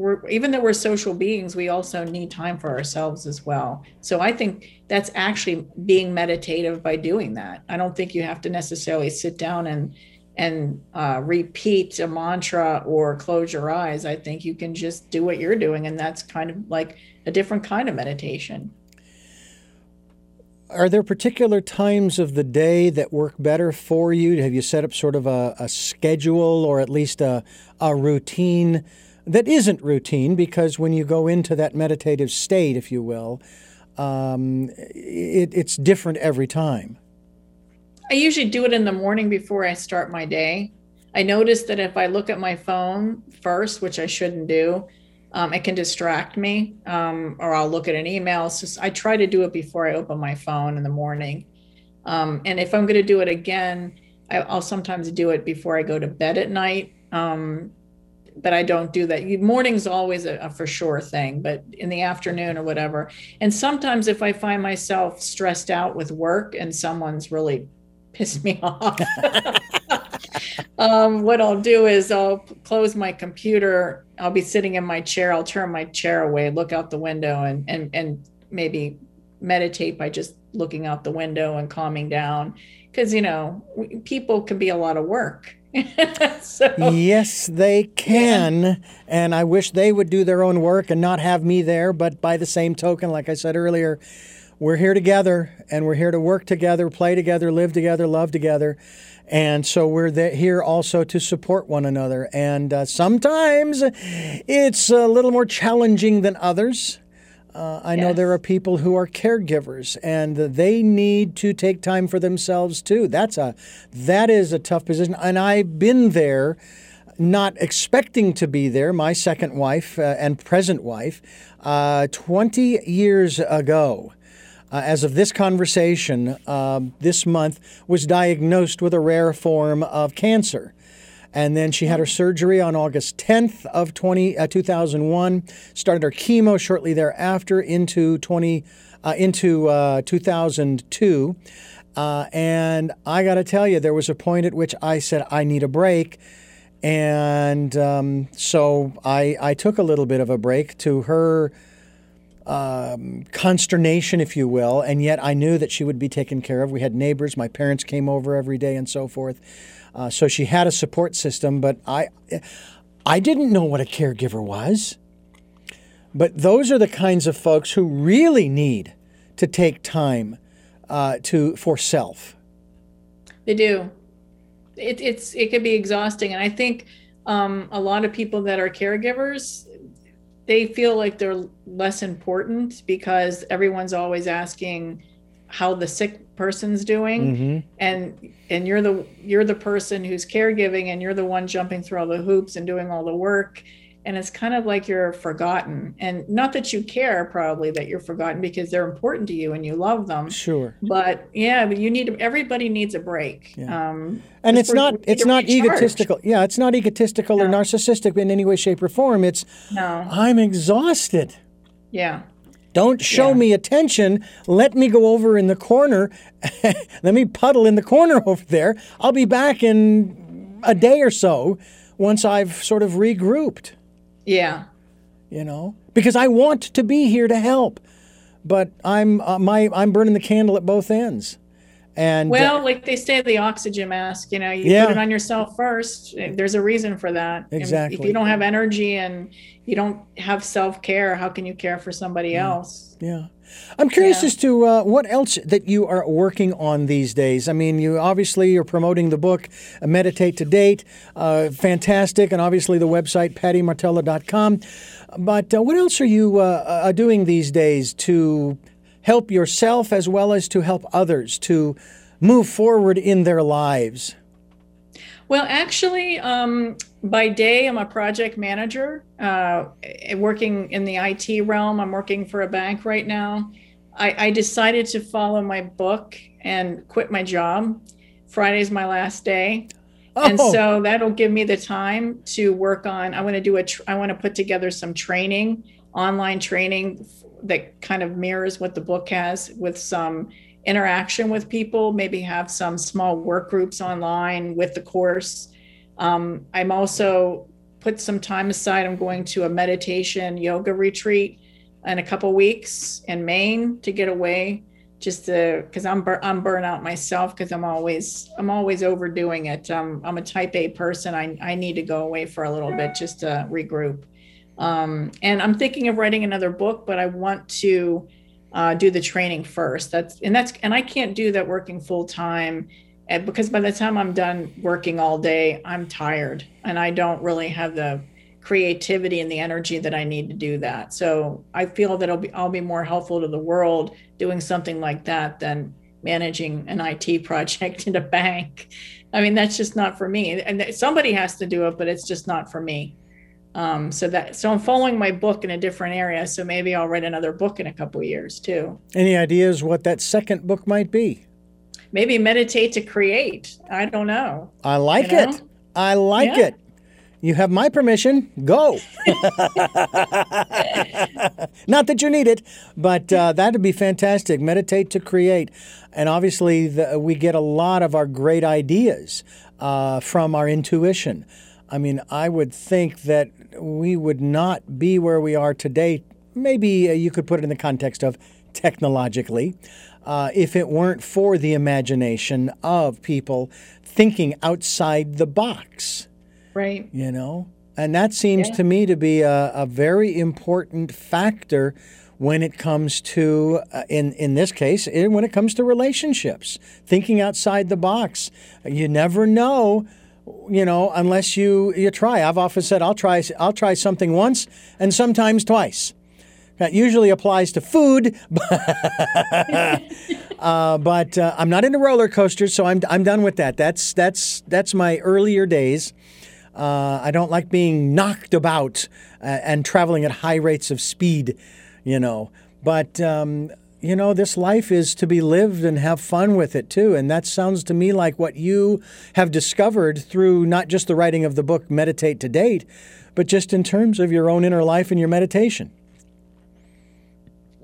we're even though we're social beings we also need time for ourselves as well. So i think that's actually being meditative by doing that. I don't think you have to necessarily sit down and and uh, repeat a mantra or close your eyes. I think you can just do what you're doing and that's kind of like a different kind of meditation. Are there particular times of the day that work better for you? Have you set up sort of a, a schedule or at least a, a routine that isn't routine? Because when you go into that meditative state, if you will, um, it, it's different every time. I usually do it in the morning before I start my day. I notice that if I look at my phone first, which I shouldn't do, um, it can distract me, um, or I'll look at an email. So I try to do it before I open my phone in the morning. Um, and if I'm going to do it again, I, will sometimes do it before I go to bed at night. Um, but I don't do that. Morning's always a, a, for sure thing, but in the afternoon or whatever. And sometimes if I find myself stressed out with work and someone's really pissed me off. um, what I'll do is I'll close my computer. I'll be sitting in my chair. I'll turn my chair away, look out the window, and and and maybe meditate by just looking out the window and calming down. Because you know, people can be a lot of work. so, yes, they can. Yeah. And I wish they would do their own work and not have me there. But by the same token, like I said earlier, we're here together and we're here to work together, play together, live together, love together. And so we're here also to support one another. And uh, sometimes it's a little more challenging than others. Uh, I yes. know there are people who are caregivers and they need to take time for themselves too. That's a that is a tough position, and I've been there, not expecting to be there. My second wife uh, and present wife, uh, twenty years ago, uh, as of this conversation um, this month, was diagnosed with a rare form of cancer. And then she had her surgery on August 10th of 20, uh, 2001, started her chemo shortly thereafter into, 20, uh, into uh, 2002. Uh, and I got to tell you, there was a point at which I said, I need a break. And um, so I, I took a little bit of a break to her um, consternation, if you will, and yet I knew that she would be taken care of. We had neighbors, my parents came over every day, and so forth. Uh, so she had a support system, but I, I didn't know what a caregiver was. But those are the kinds of folks who really need to take time uh, to for self. They do. It, it's it can be exhausting, and I think um, a lot of people that are caregivers they feel like they're less important because everyone's always asking how the sick person's doing mm-hmm. and and you're the you're the person who's caregiving and you're the one jumping through all the hoops and doing all the work and it's kind of like you're forgotten and not that you care probably that you're forgotten because they're important to you and you love them sure but yeah but you need everybody needs a break yeah. um, and it's not it's not recharge. egotistical yeah it's not egotistical no. or narcissistic in any way shape or form it's no i'm exhausted yeah don't show yeah. me attention. Let me go over in the corner. Let me puddle in the corner over there. I'll be back in a day or so once I've sort of regrouped. Yeah. You know, because I want to be here to help, but I'm uh, my I'm burning the candle at both ends. And well, uh, like they say, the oxygen mask. You know, you yeah. put it on yourself first. There's a reason for that. Exactly. if you don't have energy and you don't have self care, how can you care for somebody yeah. else? Yeah. I'm curious yeah. as to uh, what else that you are working on these days. I mean, you obviously you're promoting the book uh, Meditate to Date, uh, fantastic, and obviously the website pattiemartello.com. But uh, what else are you uh, uh, doing these days to help yourself as well as to help others to move forward in their lives? Well, actually, um, by day, I'm a project manager uh, working in the IT realm. I'm working for a bank right now. I, I decided to follow my book and quit my job. Friday's my last day. Oh. And so that'll give me the time to work on. I want to do a. Tr- I want to put together some training, online training that kind of mirrors what the book has, with some interaction with people. Maybe have some small work groups online with the course. Um, I'm also put some time aside. I'm going to a meditation yoga retreat in a couple weeks in Maine to get away just to because I'm bur- I'm burnout myself because I'm always I'm always overdoing it. Um, I'm a type A person. I I need to go away for a little bit just to regroup. Um, and I'm thinking of writing another book, but I want to uh, do the training first. That's and that's and I can't do that working full time. Because by the time I'm done working all day, I'm tired and I don't really have the creativity and the energy that I need to do that. So I feel that I'll be I'll be more helpful to the world doing something like that than managing an IT project in a bank. I mean, that's just not for me. And somebody has to do it, but it's just not for me. Um, so that so I'm following my book in a different area. So maybe I'll write another book in a couple years too. Any ideas what that second book might be? Maybe meditate to create. I don't know. I like you know? it. I like yeah. it. You have my permission. Go. Not that you need it, but uh, that'd be fantastic. Meditate to create. And obviously, the, we get a lot of our great ideas uh, from our intuition. I mean, I would think that we would not be where we are today. Maybe uh, you could put it in the context of technologically. Uh, if it weren't for the imagination of people thinking outside the box. Right. You know? And that seems yeah. to me to be a, a, very important factor when it comes to, uh, in, in this case, eh, when it comes to relationships, thinking outside the box. You never know you know, unless you you try. I've often said I'll try I'll try something once and sometimes twice. That usually applies to food, uh, but uh, I'm not into roller coasters, so I'm I'm done with that. That's that's that's my earlier days. Uh, I don't like being knocked about uh, and traveling at high rates of speed, you know. But um, you know, this life is to be lived and have fun with it too. And that sounds to me like what you have discovered through not just the writing of the book Meditate to Date, but just in terms of your own inner life and your meditation.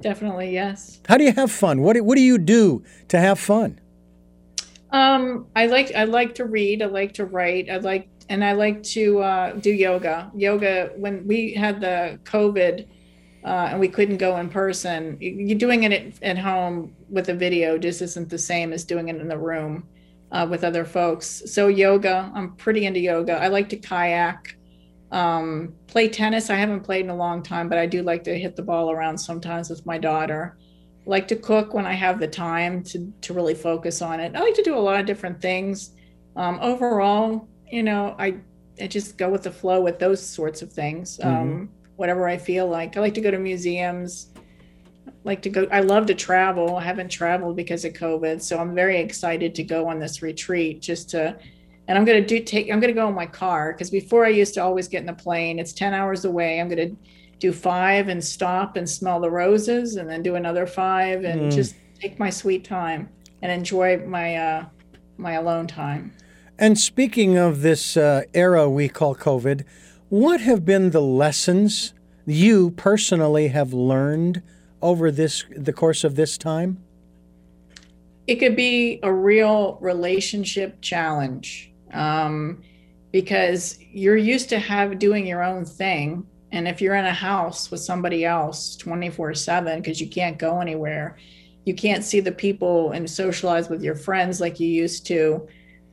Definitely, yes. How do you have fun? What do, what do you do to have fun? Um, I like I like to read. I like to write. I like and I like to uh, do yoga. Yoga. When we had the COVID, uh, and we couldn't go in person. You're doing it at, at, home with a video just isn't the same as doing it in the room uh, with other folks. So yoga, I'm pretty into yoga. I like to kayak, um, play tennis. I haven't played in a long time, but I do like to hit the ball around sometimes with my daughter. I like to cook when I have the time to to really focus on it. I like to do a lot of different things. Um, overall, you know, I I just go with the flow with those sorts of things. Mm-hmm. Um, whatever I feel like. I like to go to museums. I like to go I love to travel. I haven't traveled because of COVID, so I'm very excited to go on this retreat just to and I'm going to do take I'm going to go in my car because before I used to always get in the plane. It's 10 hours away. I'm going to do 5 and stop and smell the roses and then do another 5 and mm. just take my sweet time and enjoy my uh my alone time. And speaking of this uh, era we call COVID, what have been the lessons you personally have learned over this the course of this time? It could be a real relationship challenge um, because you're used to have doing your own thing, and if you're in a house with somebody else 24 seven because you can't go anywhere, you can't see the people and socialize with your friends like you used to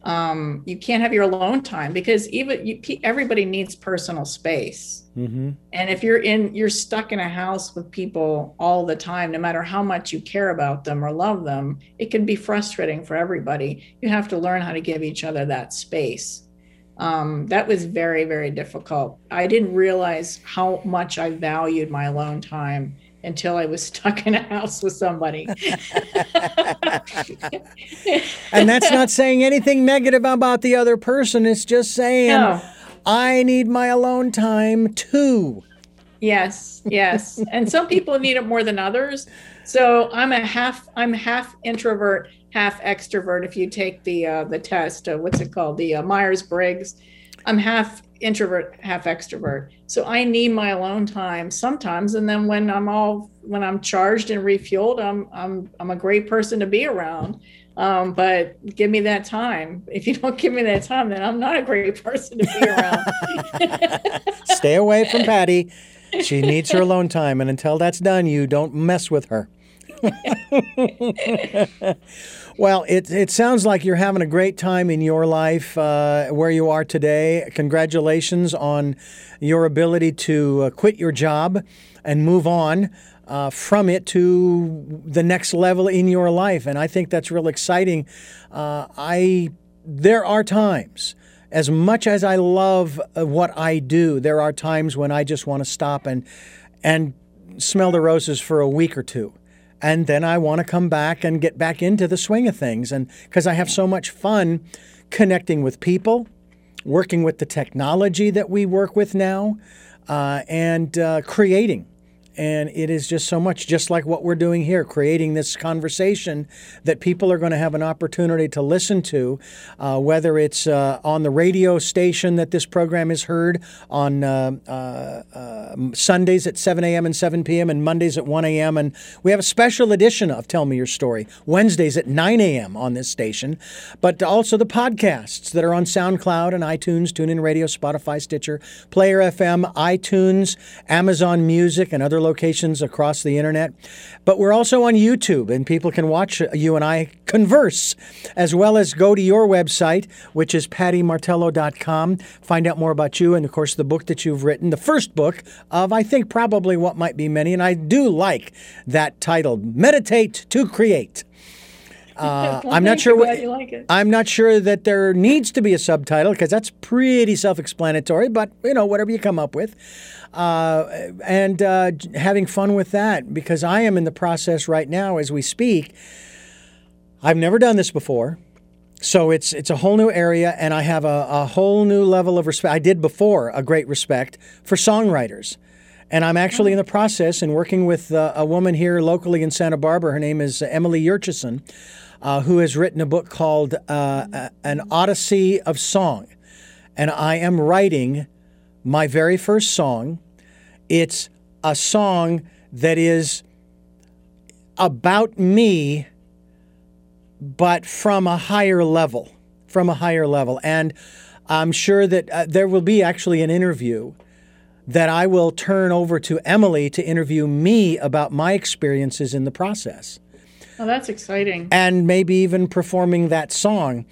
um, you can't have your alone time because even you, everybody needs personal space. Mm-hmm. And if you're in, you're stuck in a house with people all the time, no matter how much you care about them or love them, it can be frustrating for everybody. You have to learn how to give each other that space. um, that was very, very difficult. I didn't realize how much I valued my alone time until I was stuck in a house with somebody. and that's not saying anything negative about the other person. It's just saying, no. I need my alone time too. Yes, yes. and some people need it more than others. So I'm a half I'm half introvert, half extrovert. If you take the uh, the test, uh, what's it called, the uh, Myers Briggs, I'm half introvert, half extrovert. So I need my alone time sometimes, and then when I'm all when I'm charged and refueled, I'm I'm I'm a great person to be around. Um, but give me that time. If you don't give me that time, then I'm not a great person to be around. Stay away from Pattie. She needs her alone time, and until that's done, you don't mess with her. well, it, it sounds like you're having a great time in your life uh, where you are today. Congratulations on your ability to uh, quit your job and move on uh, from it to the next level in your life. And I think that's real exciting. Uh, I there are times as much as I love uh, what I do, there are times when I just want to stop and and smell the roses for a week or two. And then I want to come back and get back into the swing of things. And because I have so much fun connecting with people, working with the technology that we work with now, uh, and uh, creating and it is just so much, just like what we're doing here, creating this conversation that people are going to have an opportunity to listen to, uh, whether it's uh, on the radio station that this program is heard on uh, uh, uh Sundays at 7 a.m. and 7 p.m. and Mondays at 1 a.m. And we have a special edition of Tell Me Your Story, Wednesdays at 9 a.m. on this station, but also the podcasts that are on SoundCloud and iTunes, TuneIn Radio, Spotify, Stitcher, Player FM, iTunes, Amazon Music, and other locations across the internet. But we're also on YouTube, and people can watch you and I converse, as well as go to your website, which is pattiemartello.com. Find out more about you and, of course, the book that you've written, the first book of, I think, probably what might be many. And I do like that title Meditate to Create. Uh, well, I'm not sure what like I'm not sure that there needs to be a subtitle because that's pretty self-explanatory. But you know, whatever you come up with, uh, and uh, having fun with that because I am in the process right now as we speak. I've never done this before. So it's it's a whole new area, and I have a, a whole new level of respect. I did before a great respect for songwriters, and I'm actually in the process and working with uh, a woman here locally in Santa Barbara. Her name is Emily Yurchison, uh, who has written a book called uh, An Odyssey of Song. And I am writing my very first song. It's a song that is about me, but from a higher level. From a higher level. And I'm sure that uh, there will be actually an interview that I will turn over to Emily to interview me about my experiences in the process. Oh, that's exciting. And maybe even performing that song.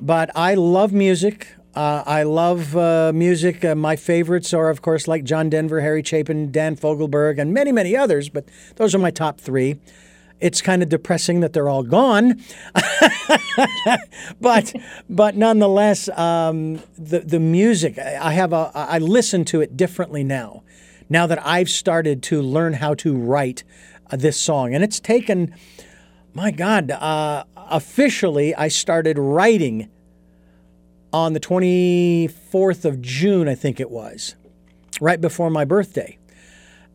But I love music. Uh, I love uh, music. Uh, my favorites are, of course, like John Denver, Harry Chapin, Dan Fogelberg, and many, many others, but those are my top three. It's kind of depressing that they're all gone, but but nonetheless, um, the the music I have a I listen to it differently now. Now that I've started to learn how to write uh, this song, and it's taken my God, uh, officially, I started writing on the 24th of June, I think it was, right before my birthday.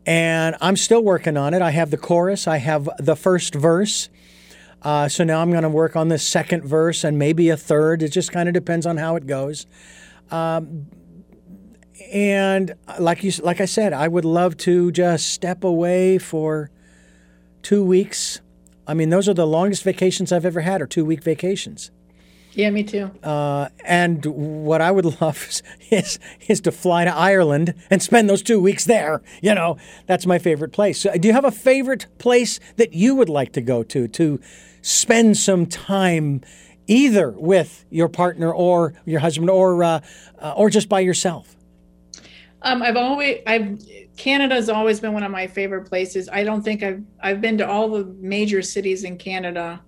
And I'm still working on it. I have the chorus, I have the first verse. Uh, so now I'm going to work on the second verse and maybe a third. It just kind of depends on how it goes. Um, and like you, like I said, I would love to just step away for two weeks I mean, those are the longest vacations I've ever had, or two week vacations. Yeah, me too. Uh, and what I would love is, is, is to fly to Ireland and spend those two weeks there. You know, that's my favorite place. So do you have a favorite place that you would like to go to to spend some time, either with your partner or your husband, or uh, uh, or just by yourself? Um, I've always I've Canada's always been one of my favorite places. I don't think I've I've been to all the major cities in Canada.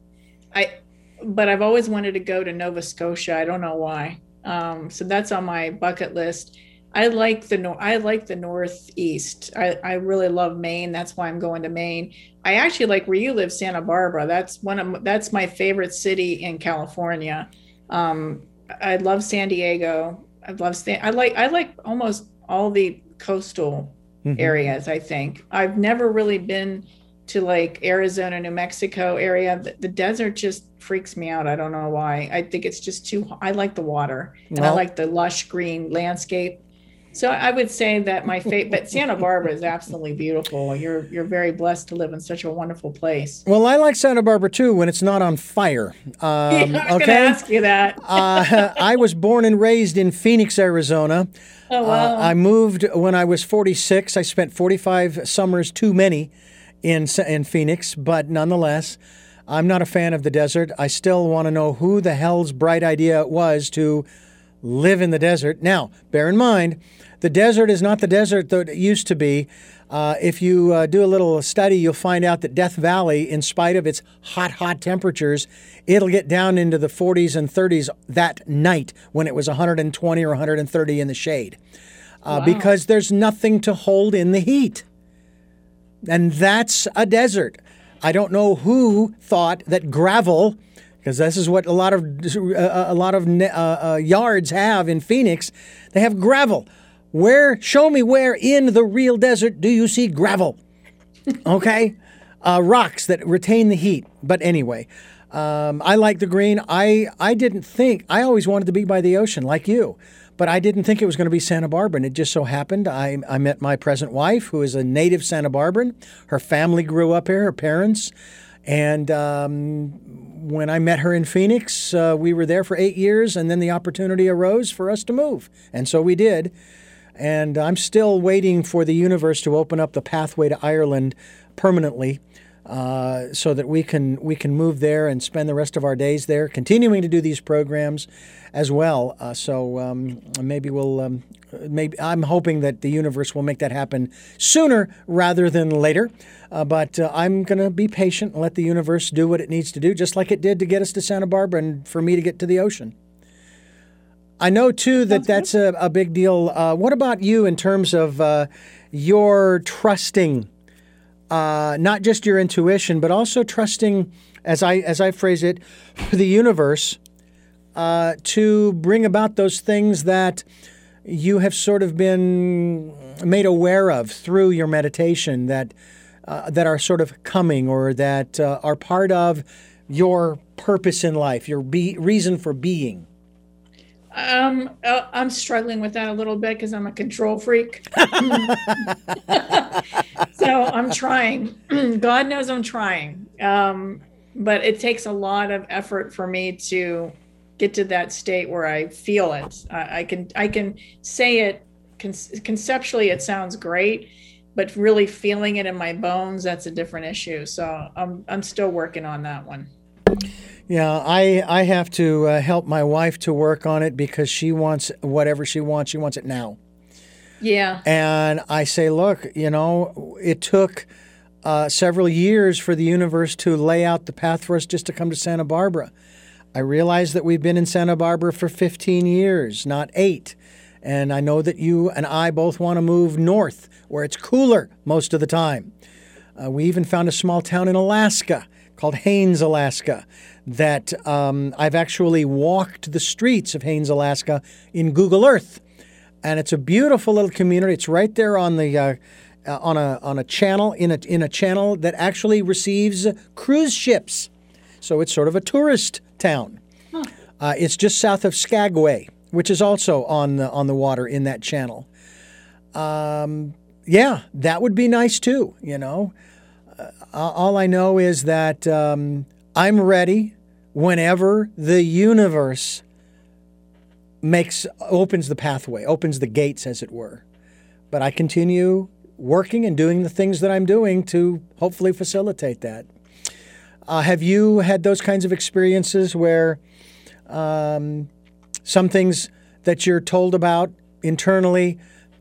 I but I've always wanted to go to Nova Scotia. I don't know why. Um, so that's on my bucket list. I like the nor- I like the Northeast. I, I really love Maine. That's why I'm going to Maine. I actually like where you live, Santa Barbara. That's one of that's my favorite city in California. Um, I love San Diego. I love San. I like I like almost all the coastal mm-hmm. areas. I think I've never really been to like Arizona, New Mexico area. The, the, desert just freaks me out. I don't know why. I think it's just too. I like the water and well, I like the lush green landscape. So I would say that my fate, but Santa Barbara is absolutely beautiful. You're you're very blessed to live in such a wonderful place. Well, I like Santa Barbara too when it's not on fire. Um, yeah, I was okay, ask you that. uh, I was born and raised in Phoenix, Arizona. Oh wow! Uh, I moved when I was 46. I spent 45 summers too many in in Phoenix, but nonetheless. I'm not a fan of the desert. I still want to know who the hell's bright idea it was to live in the desert. Now, bear in mind, the desert is not the desert that it used to be. Uh, if you uh, do a little study, you'll find out that Death Valley, in spite of its hot, hot temperatures, it'll get down into the 40s and 30s that night when it was 120 or 130 in the shade. Uh, wow. Because there's nothing to hold in the heat. And that's a desert. I don't know who thought that gravel because this is what a lot of uh, a lot of uh, uh, yards have in Phoenix. They have gravel. Where, show me where in the real desert do you see gravel? Okay? uh, rocks that retain the heat. But anyway, um, I like the green. I, I didn't think, I always wanted to be by the ocean like you, but I didn't think it was going to be Santa Barbara. And it just so happened I, I met my present wife, who is a native Santa Barbaran. Her family grew up here, her parents. And um, when I met her in Phoenix, uh, we were there for eight years, and then the opportunity arose for us to move. And so we did. And I'm still waiting for the universe to open up the pathway to Ireland permanently. Uh, so that we can we can move there and spend the rest of our days there, continuing to do these programs as well. Uh, so um, maybe we'll um, maybe I'm hoping that the universe will make that happen sooner rather than later. Uh, but uh, I'm going to be patient and let the universe do what it needs to do, just like it did to get us to Santa Barbara and for me to get to the ocean. I know too that that's a, a big deal. Uh, what about you in terms of uh, your trusting, uh, not just your intuition, but also trusting, as I as I phrase it, the universe uh, to bring about those things that you have sort of been made aware of through your meditation that uh, that are sort of coming or that uh, are part of your purpose in life, your be- reason for being. Um, uh, I'm struggling with that a little bit because I'm a control freak. so I'm trying. God knows I'm trying. Um, but it takes a lot of effort for me to get to that state where I feel it. I, I can I can say it con- conceptually. It sounds great, but really feeling it in my bones that's a different issue. So I'm I'm still working on that one. Yeah, I I have to uh, help my wife to work on it because she wants whatever she wants. She wants it now. Yeah. And I say, look, you know, it took uh, several years for the universe to lay out the path for us just to come to Santa Barbara. I realize that we've been in Santa Barbara for 15 years, not eight. And I know that you and I both want to move north where it's cooler most of the time. Uh, we even found a small town in Alaska called Haines, Alaska that um, I've actually walked the streets of Haines, Alaska in Google Earth. And it's a beautiful little community. It's right there on the uh, uh, on a on a channel in a in a channel that actually receives cruise ships. So it's sort of a tourist town. Huh. Uh, it's just south of Skagway, which is also on the on the water in that channel. Um, yeah, that would be nice too. You know, uh, all I know is that um, I'm ready whenever the universe makes opens the pathway, opens the gates as it were. But I continue working and doing the things that I'm doing to hopefully facilitate that. Uh, have you had those kinds of experiences where um, some things that you're told about internally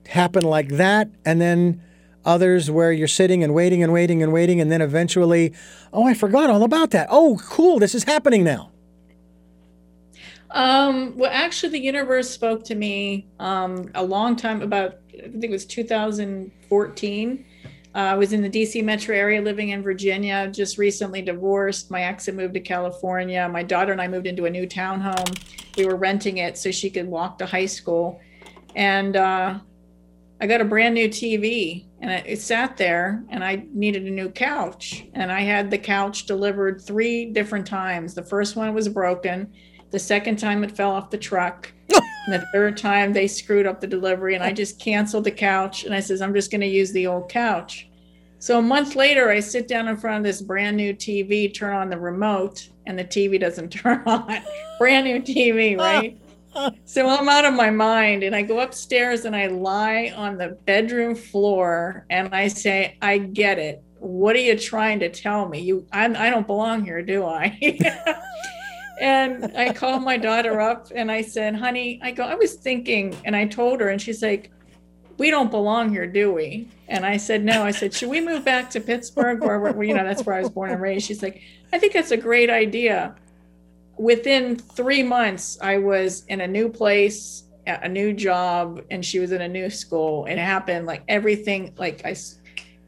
happen like that, and then others where you're sitting and waiting and waiting and waiting, and then eventually, oh, I forgot all about that. Oh, cool, this is happening now. Um, well, actually, the universe spoke to me um, a long time about, I think it was 2014. Uh, I was in the DC metro area living in Virginia, just recently divorced. My ex had moved to California. My daughter and I moved into a new townhome. We were renting it so she could walk to high school. And uh, I got a brand new TV and it sat there and I needed a new couch. And I had the couch delivered three different times. The first one was broken, the second time it fell off the truck. and the third time they screwed up the delivery and I just canceled the couch and I says, I'm just going to use the old couch. So a month later, I sit down in front of this brand new TV, turn on the remote, and the TV doesn't turn on. brand new TV, oh. right? So I'm out of my mind and I go upstairs and I lie on the bedroom floor and I say, I get it. What are you trying to tell me? You, I'm, I don't belong here, do I? and I called my daughter up and I said, honey, I go, I was thinking, and I told her, and she's like, we don't belong here, do we? And I said, no. I said, should we move back to Pittsburgh, where, we're, you know, that's where I was born and raised. She's like, I think that's a great idea within three months, I was in a new place, a new job, and she was in a new school. It happened like everything, like I,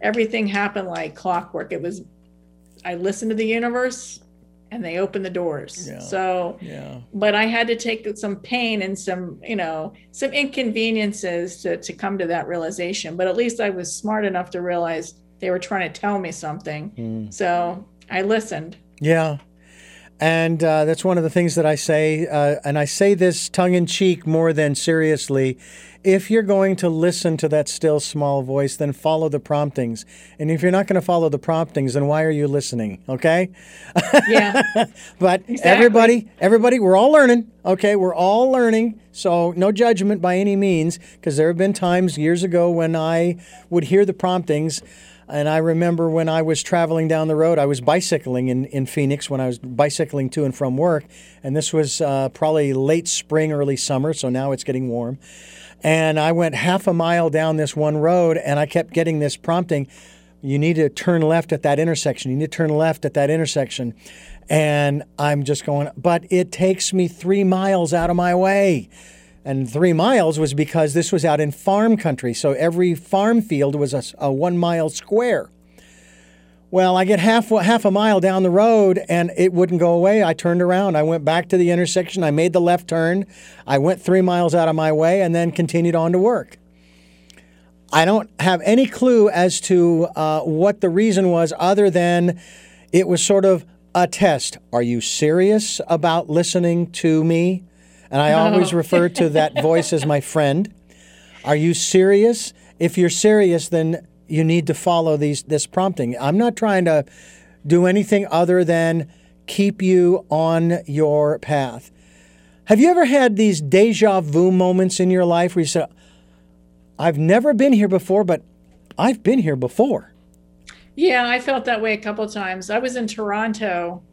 everything happened like clockwork. It was, I listened to the universe and they opened the doors. Yeah. So, yeah. but I had to take some pain and some, you know, some inconveniences to, to come to that realization. But at least I was smart enough to realize they were trying to tell me something. Mm. So I listened. Yeah. And uh, that's one of the things that I say, uh, and I say this tongue in cheek more than seriously. If you're going to listen to that still small voice, then follow the promptings. And if you're not going to follow the promptings, then why are you listening? Okay? Yeah. but exactly. everybody, everybody, we're all learning. Okay? We're all learning. So no judgment by any means, because there have been times years ago when I would hear the promptings. And I remember when I was traveling down the road, I was bicycling in, in Phoenix when I was bicycling to and from work. And this was uh, probably late spring, early summer, so now it's getting warm. And I went half a mile down this one road and I kept getting this prompting you need to turn left at that intersection. You need to turn left at that intersection. And I'm just going, but it takes me three miles out of my way. And three miles was because this was out in farm country. So every farm field was a, a one mile square. Well, I get half half a mile down the road and it wouldn't go away. I turned around. I went back to the intersection. I made the left turn. I went three miles out of my way and then continued on to work. I don't have any clue as to uh, what the reason was, other than it was sort of a test. Are you serious about listening to me? And I always refer to that voice as my friend. Are you serious? If you're serious, then you need to follow these this prompting. I'm not trying to do anything other than keep you on your path. Have you ever had these deja vu moments in your life where you say, I've never been here before, but I've been here before? Yeah, I felt that way a couple times. I was in Toronto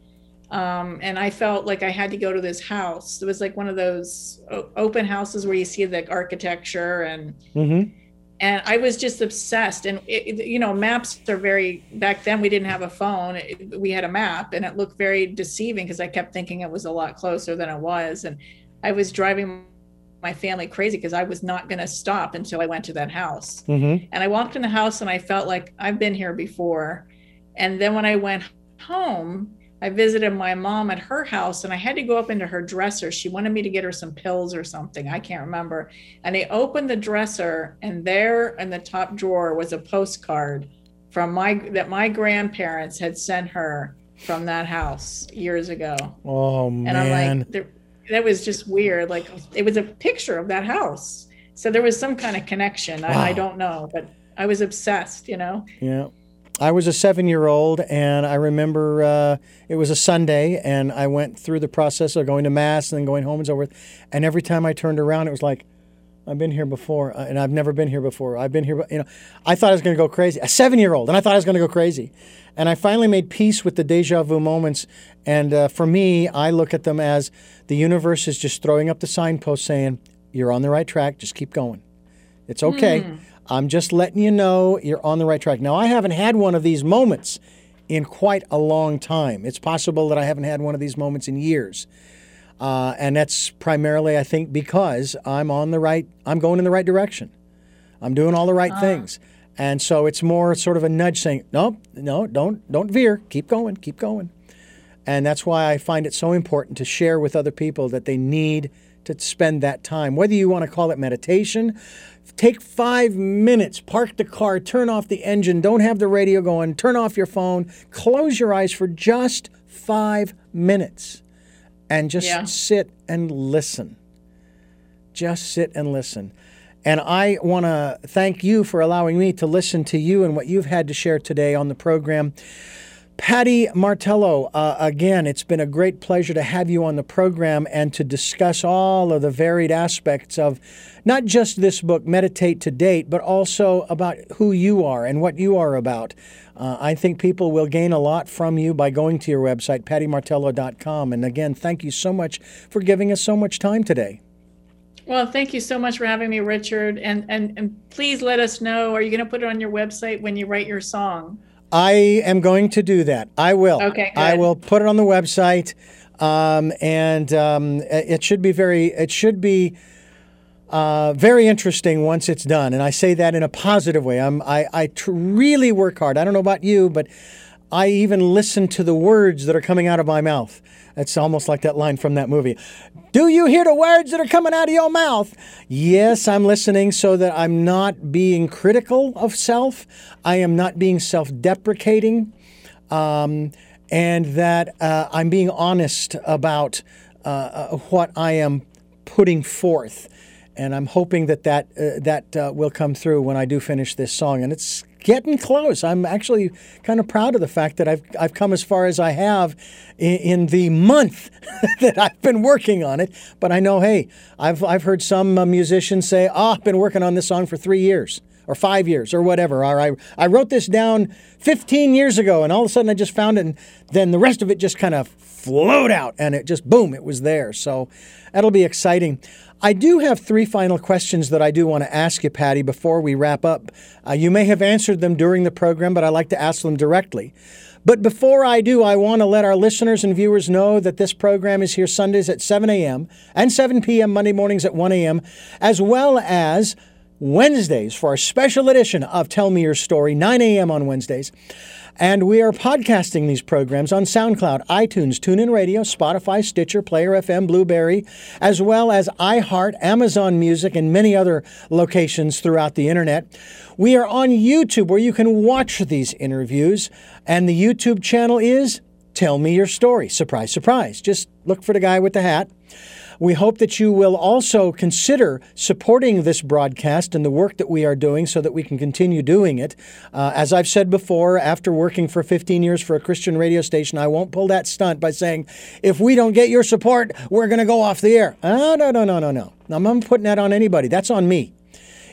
um, and I felt like I had to go to this house. It was like one of those open houses where you see the architecture and mm-hmm. and I was just obsessed. And it, you know, maps are very back then. We didn't have a phone. It, we had a map, and it looked very deceiving because I kept thinking it was a lot closer than it was, and I was driving my family crazy because I was not going to stop until I went to that house. Mm-hmm. And I walked in the house and I felt like I've been here before. And then when I went home I visited my mom at her house and I had to go up into her dresser. She wanted me to get her some pills or something. I can't remember. And I opened the dresser and there in the top drawer was a postcard from my that my grandparents had sent her from that house years ago. Oh man. And I'm like that was just weird. Like it was a picture of that house. So there was some kind of connection. Wow. I, I don't know, but I was obsessed, you know? Yeah. I was a seven year old, and I remember uh, it was a Sunday, and I went through the process of going to Mass and then going home and so forth. And every time I turned around, it was like, I've been here before, uh, and I've never been here before. I've been here, you know. I thought I was going to go crazy. A seven year old, and I thought I was going to go crazy. And I finally made peace with the deja vu moments. And uh, for me, I look at them as the universe is just throwing up the signpost saying, You're on the right track, just keep going. It's okay. Mm. I'm just letting you know you're on the right track. Now, I haven't had one of these moments in quite a long time. It's possible that I haven't had one of these moments in years. Uh, and that's primarily, I think, because I'm on the right, I'm going in the right direction. I'm doing all the right things. And so it's more sort of a nudge saying, no, no, don't, don't veer. Keep going, keep going. And that's why I find it so important to share with other people that they need to spend that time. Whether you want to call it meditation, take five minutes, park the car, turn off the engine, don't have the radio going, turn off your phone, close your eyes for just five minutes and just Yeah. sit and listen. Just sit and listen. And I want to thank you for allowing me to listen to you and what you've had to share today on the program. Pattie Martello, uh, again, it's been a great pleasure to have you on the program and to discuss all of the varied aspects of not just this book, Meditate to Date, but also about who you are and what you are about. Uh, I think people will gain a lot from you by going to your website, pattiemartello.com. And again, thank you so much for giving us so much time today. Well, thank you so much for having me, Richard. And and and please let us know. Are you going to put it on your website when you write your song? I am going to do that. I will. Okay, I will put it on the website, um, and um, it should be very. It should be uh, very interesting once it's done. And I say that in a positive way. I'm. I. I tr- really work hard. I don't know about you, but I even listen to the words that are coming out of my mouth. It's almost like that line from that movie. Do you hear the words that are coming out of your mouth? Yes, I'm listening so that I'm not being critical of self. I am not being self deprecating. Um, and that uh, I'm being honest about uh, uh, what I am putting forth. And I'm hoping that that, uh, that uh, will come through when I do finish this song. And it's getting close. I'm actually kind of proud of the fact that I've, I've come as far as I have in, in the month that I've been working on it. But I know, hey, I've, I've heard some uh, musicians say, oh, I've been working on this song for three years or five years or whatever. Or I, I wrote this down 15 years ago and all of a sudden I just found it and then the rest of it just kind of flowed out and it just, boom, it was there. So that'll be exciting. I do have three final questions that I do want to ask you, Pattie, before we wrap up. Uh, you may have answered them during the program, but I like to ask them directly. But before I do, I want to let our listeners and viewers know that this program is here Sundays at 7 a.m. and 7 p.m., Monday mornings at 1 a.m., as well as Wednesdays for our special edition of Tell Me Your Story, 9 a.m. on Wednesdays. And we are podcasting these programs on SoundCloud, iTunes, TuneIn Radio, Spotify, Stitcher, Player FM, Blubrry, as well as iHeart, Amazon Music, and many other locations throughout the internet. We are on YouTube where you can watch these interviews, and the YouTube channel is Tell Me Your Story. Surprise, surprise. Just look for the guy with the hat. We hope that you will also consider supporting this broadcast and the work that we are doing so that we can continue doing it. Uh, as I've said before, after working for 15 years for a Christian radio station, I won't pull that stunt by saying, if we don't get your support, we're going to go off the air. Oh, no, no, no, no, no. I'm not putting that on anybody. That's on me.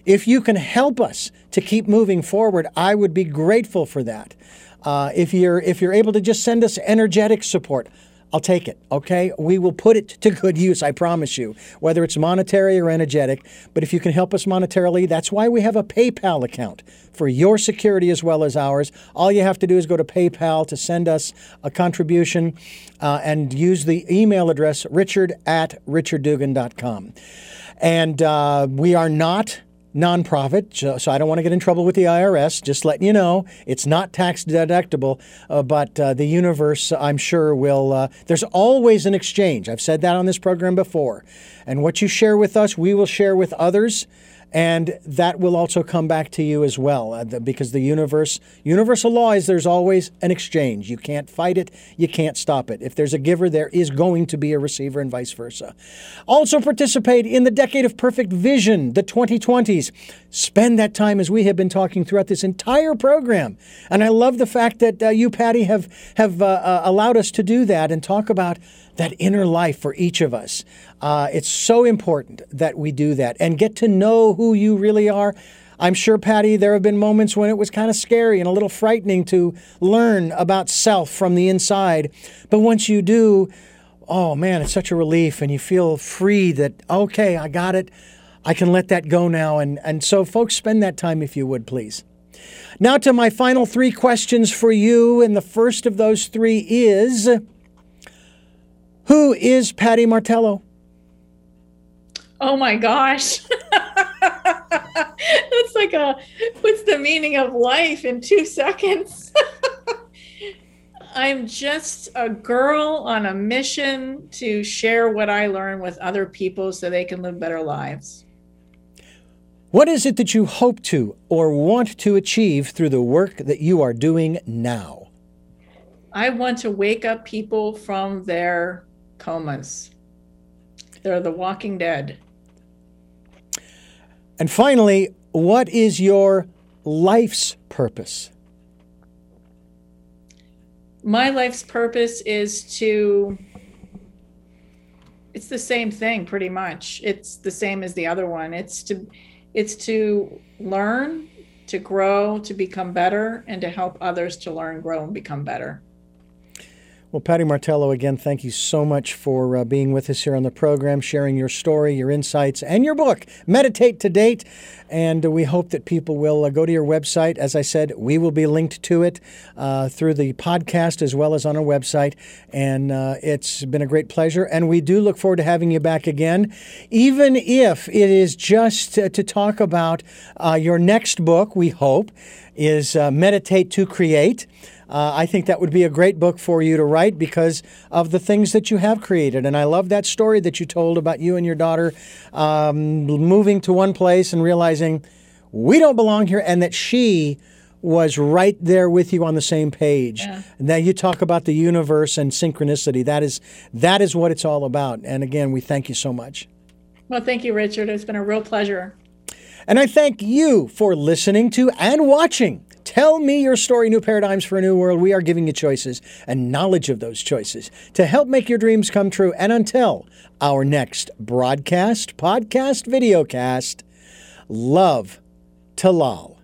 If you can help us to keep moving forward, I would be grateful for that. Uh, if you're if you're able to just send us energetic support, I'll take it. Okay, we will put it to good use. I promise you, whether it's monetary or energetic. But if you can help us monetarily, that's why we have a PayPal account for your security as well as ours. All you have to do is go to PayPal to send us a contribution, uh, and use the email address richard at richarddugan.com. And uh, we are not nonprofit, so, I don't want to get in trouble with the IRS. Just letting you know, it's not tax deductible, uh, but uh, the universe, I'm sure, will. Uh, there's always an exchange. I've said that on this program before. And what you share with us, we will share with others. And that will also come back to you as well, uh, because the universe, universal law is there's always an exchange. You can't fight it, you can't stop it. If there's a giver, there is going to be a receiver, and vice versa. Also, participate in the Decade of Perfect Vision, the 2020s. Spend that time as we have been talking throughout this entire program. And I love the fact that uh, you, Pattie, have have uh, uh, allowed us to do that and talk about that inner life for each of us. Uh, it's so important that we do that and get to know who you really are. I'm sure, Pattie, there have been moments when it was kind of scary and a little frightening to learn about self from the inside. But once you do, oh man, it's such a relief and you feel free that, okay, I got it. I can let that go now. And, and so, folks, spend that time if you would, please. Now, to my final three questions for you. And the first of those three is Who is Pattie Martello? Oh my gosh. That's like a what's the meaning of life in two seconds? I'm just a girl on a mission to share what I learn with other people so they can live better lives. What is it that you hope to or want to achieve through the work that you are doing now? I want to wake up people from their comas. They're the walking dead. And finally, what is your life's purpose? My life's purpose is to it's the same thing pretty much. It's the same as the other one. It's to it's to learn, to grow, to become better and to help others to learn, grow and become better. Well, Pattie Martello, again, thank you so much for uh, being with us here on the program, sharing your story, your insights, and your book, Meditate to Date. And uh, we hope that people will uh, go to your website. As I said, we will be linked to it uh, through the podcast as well as on our website. And uh, it's been a great pleasure. And we do look forward to having you back again, even if it is just to talk about uh, your next book, we hope, is Meditate to Create. Uh, I think that would be a great book for you to write because of the things that you have created. And I love that story that you told about you and your daughter um, moving to one place and realizing we don't belong here, and that she was right there with you on the same page. Yeah. Now you talk about the universe and synchronicity. That is that is what it's all about. And again, we thank you so much. Well, thank you, Richard. It's been a real pleasure. And I thank you for listening to and watching Tell me your story, New Paradigms for a New World. We are giving you choices and knowledge of those choices to help make your dreams come true. And until our next broadcast, podcast, videocast, love to Lal.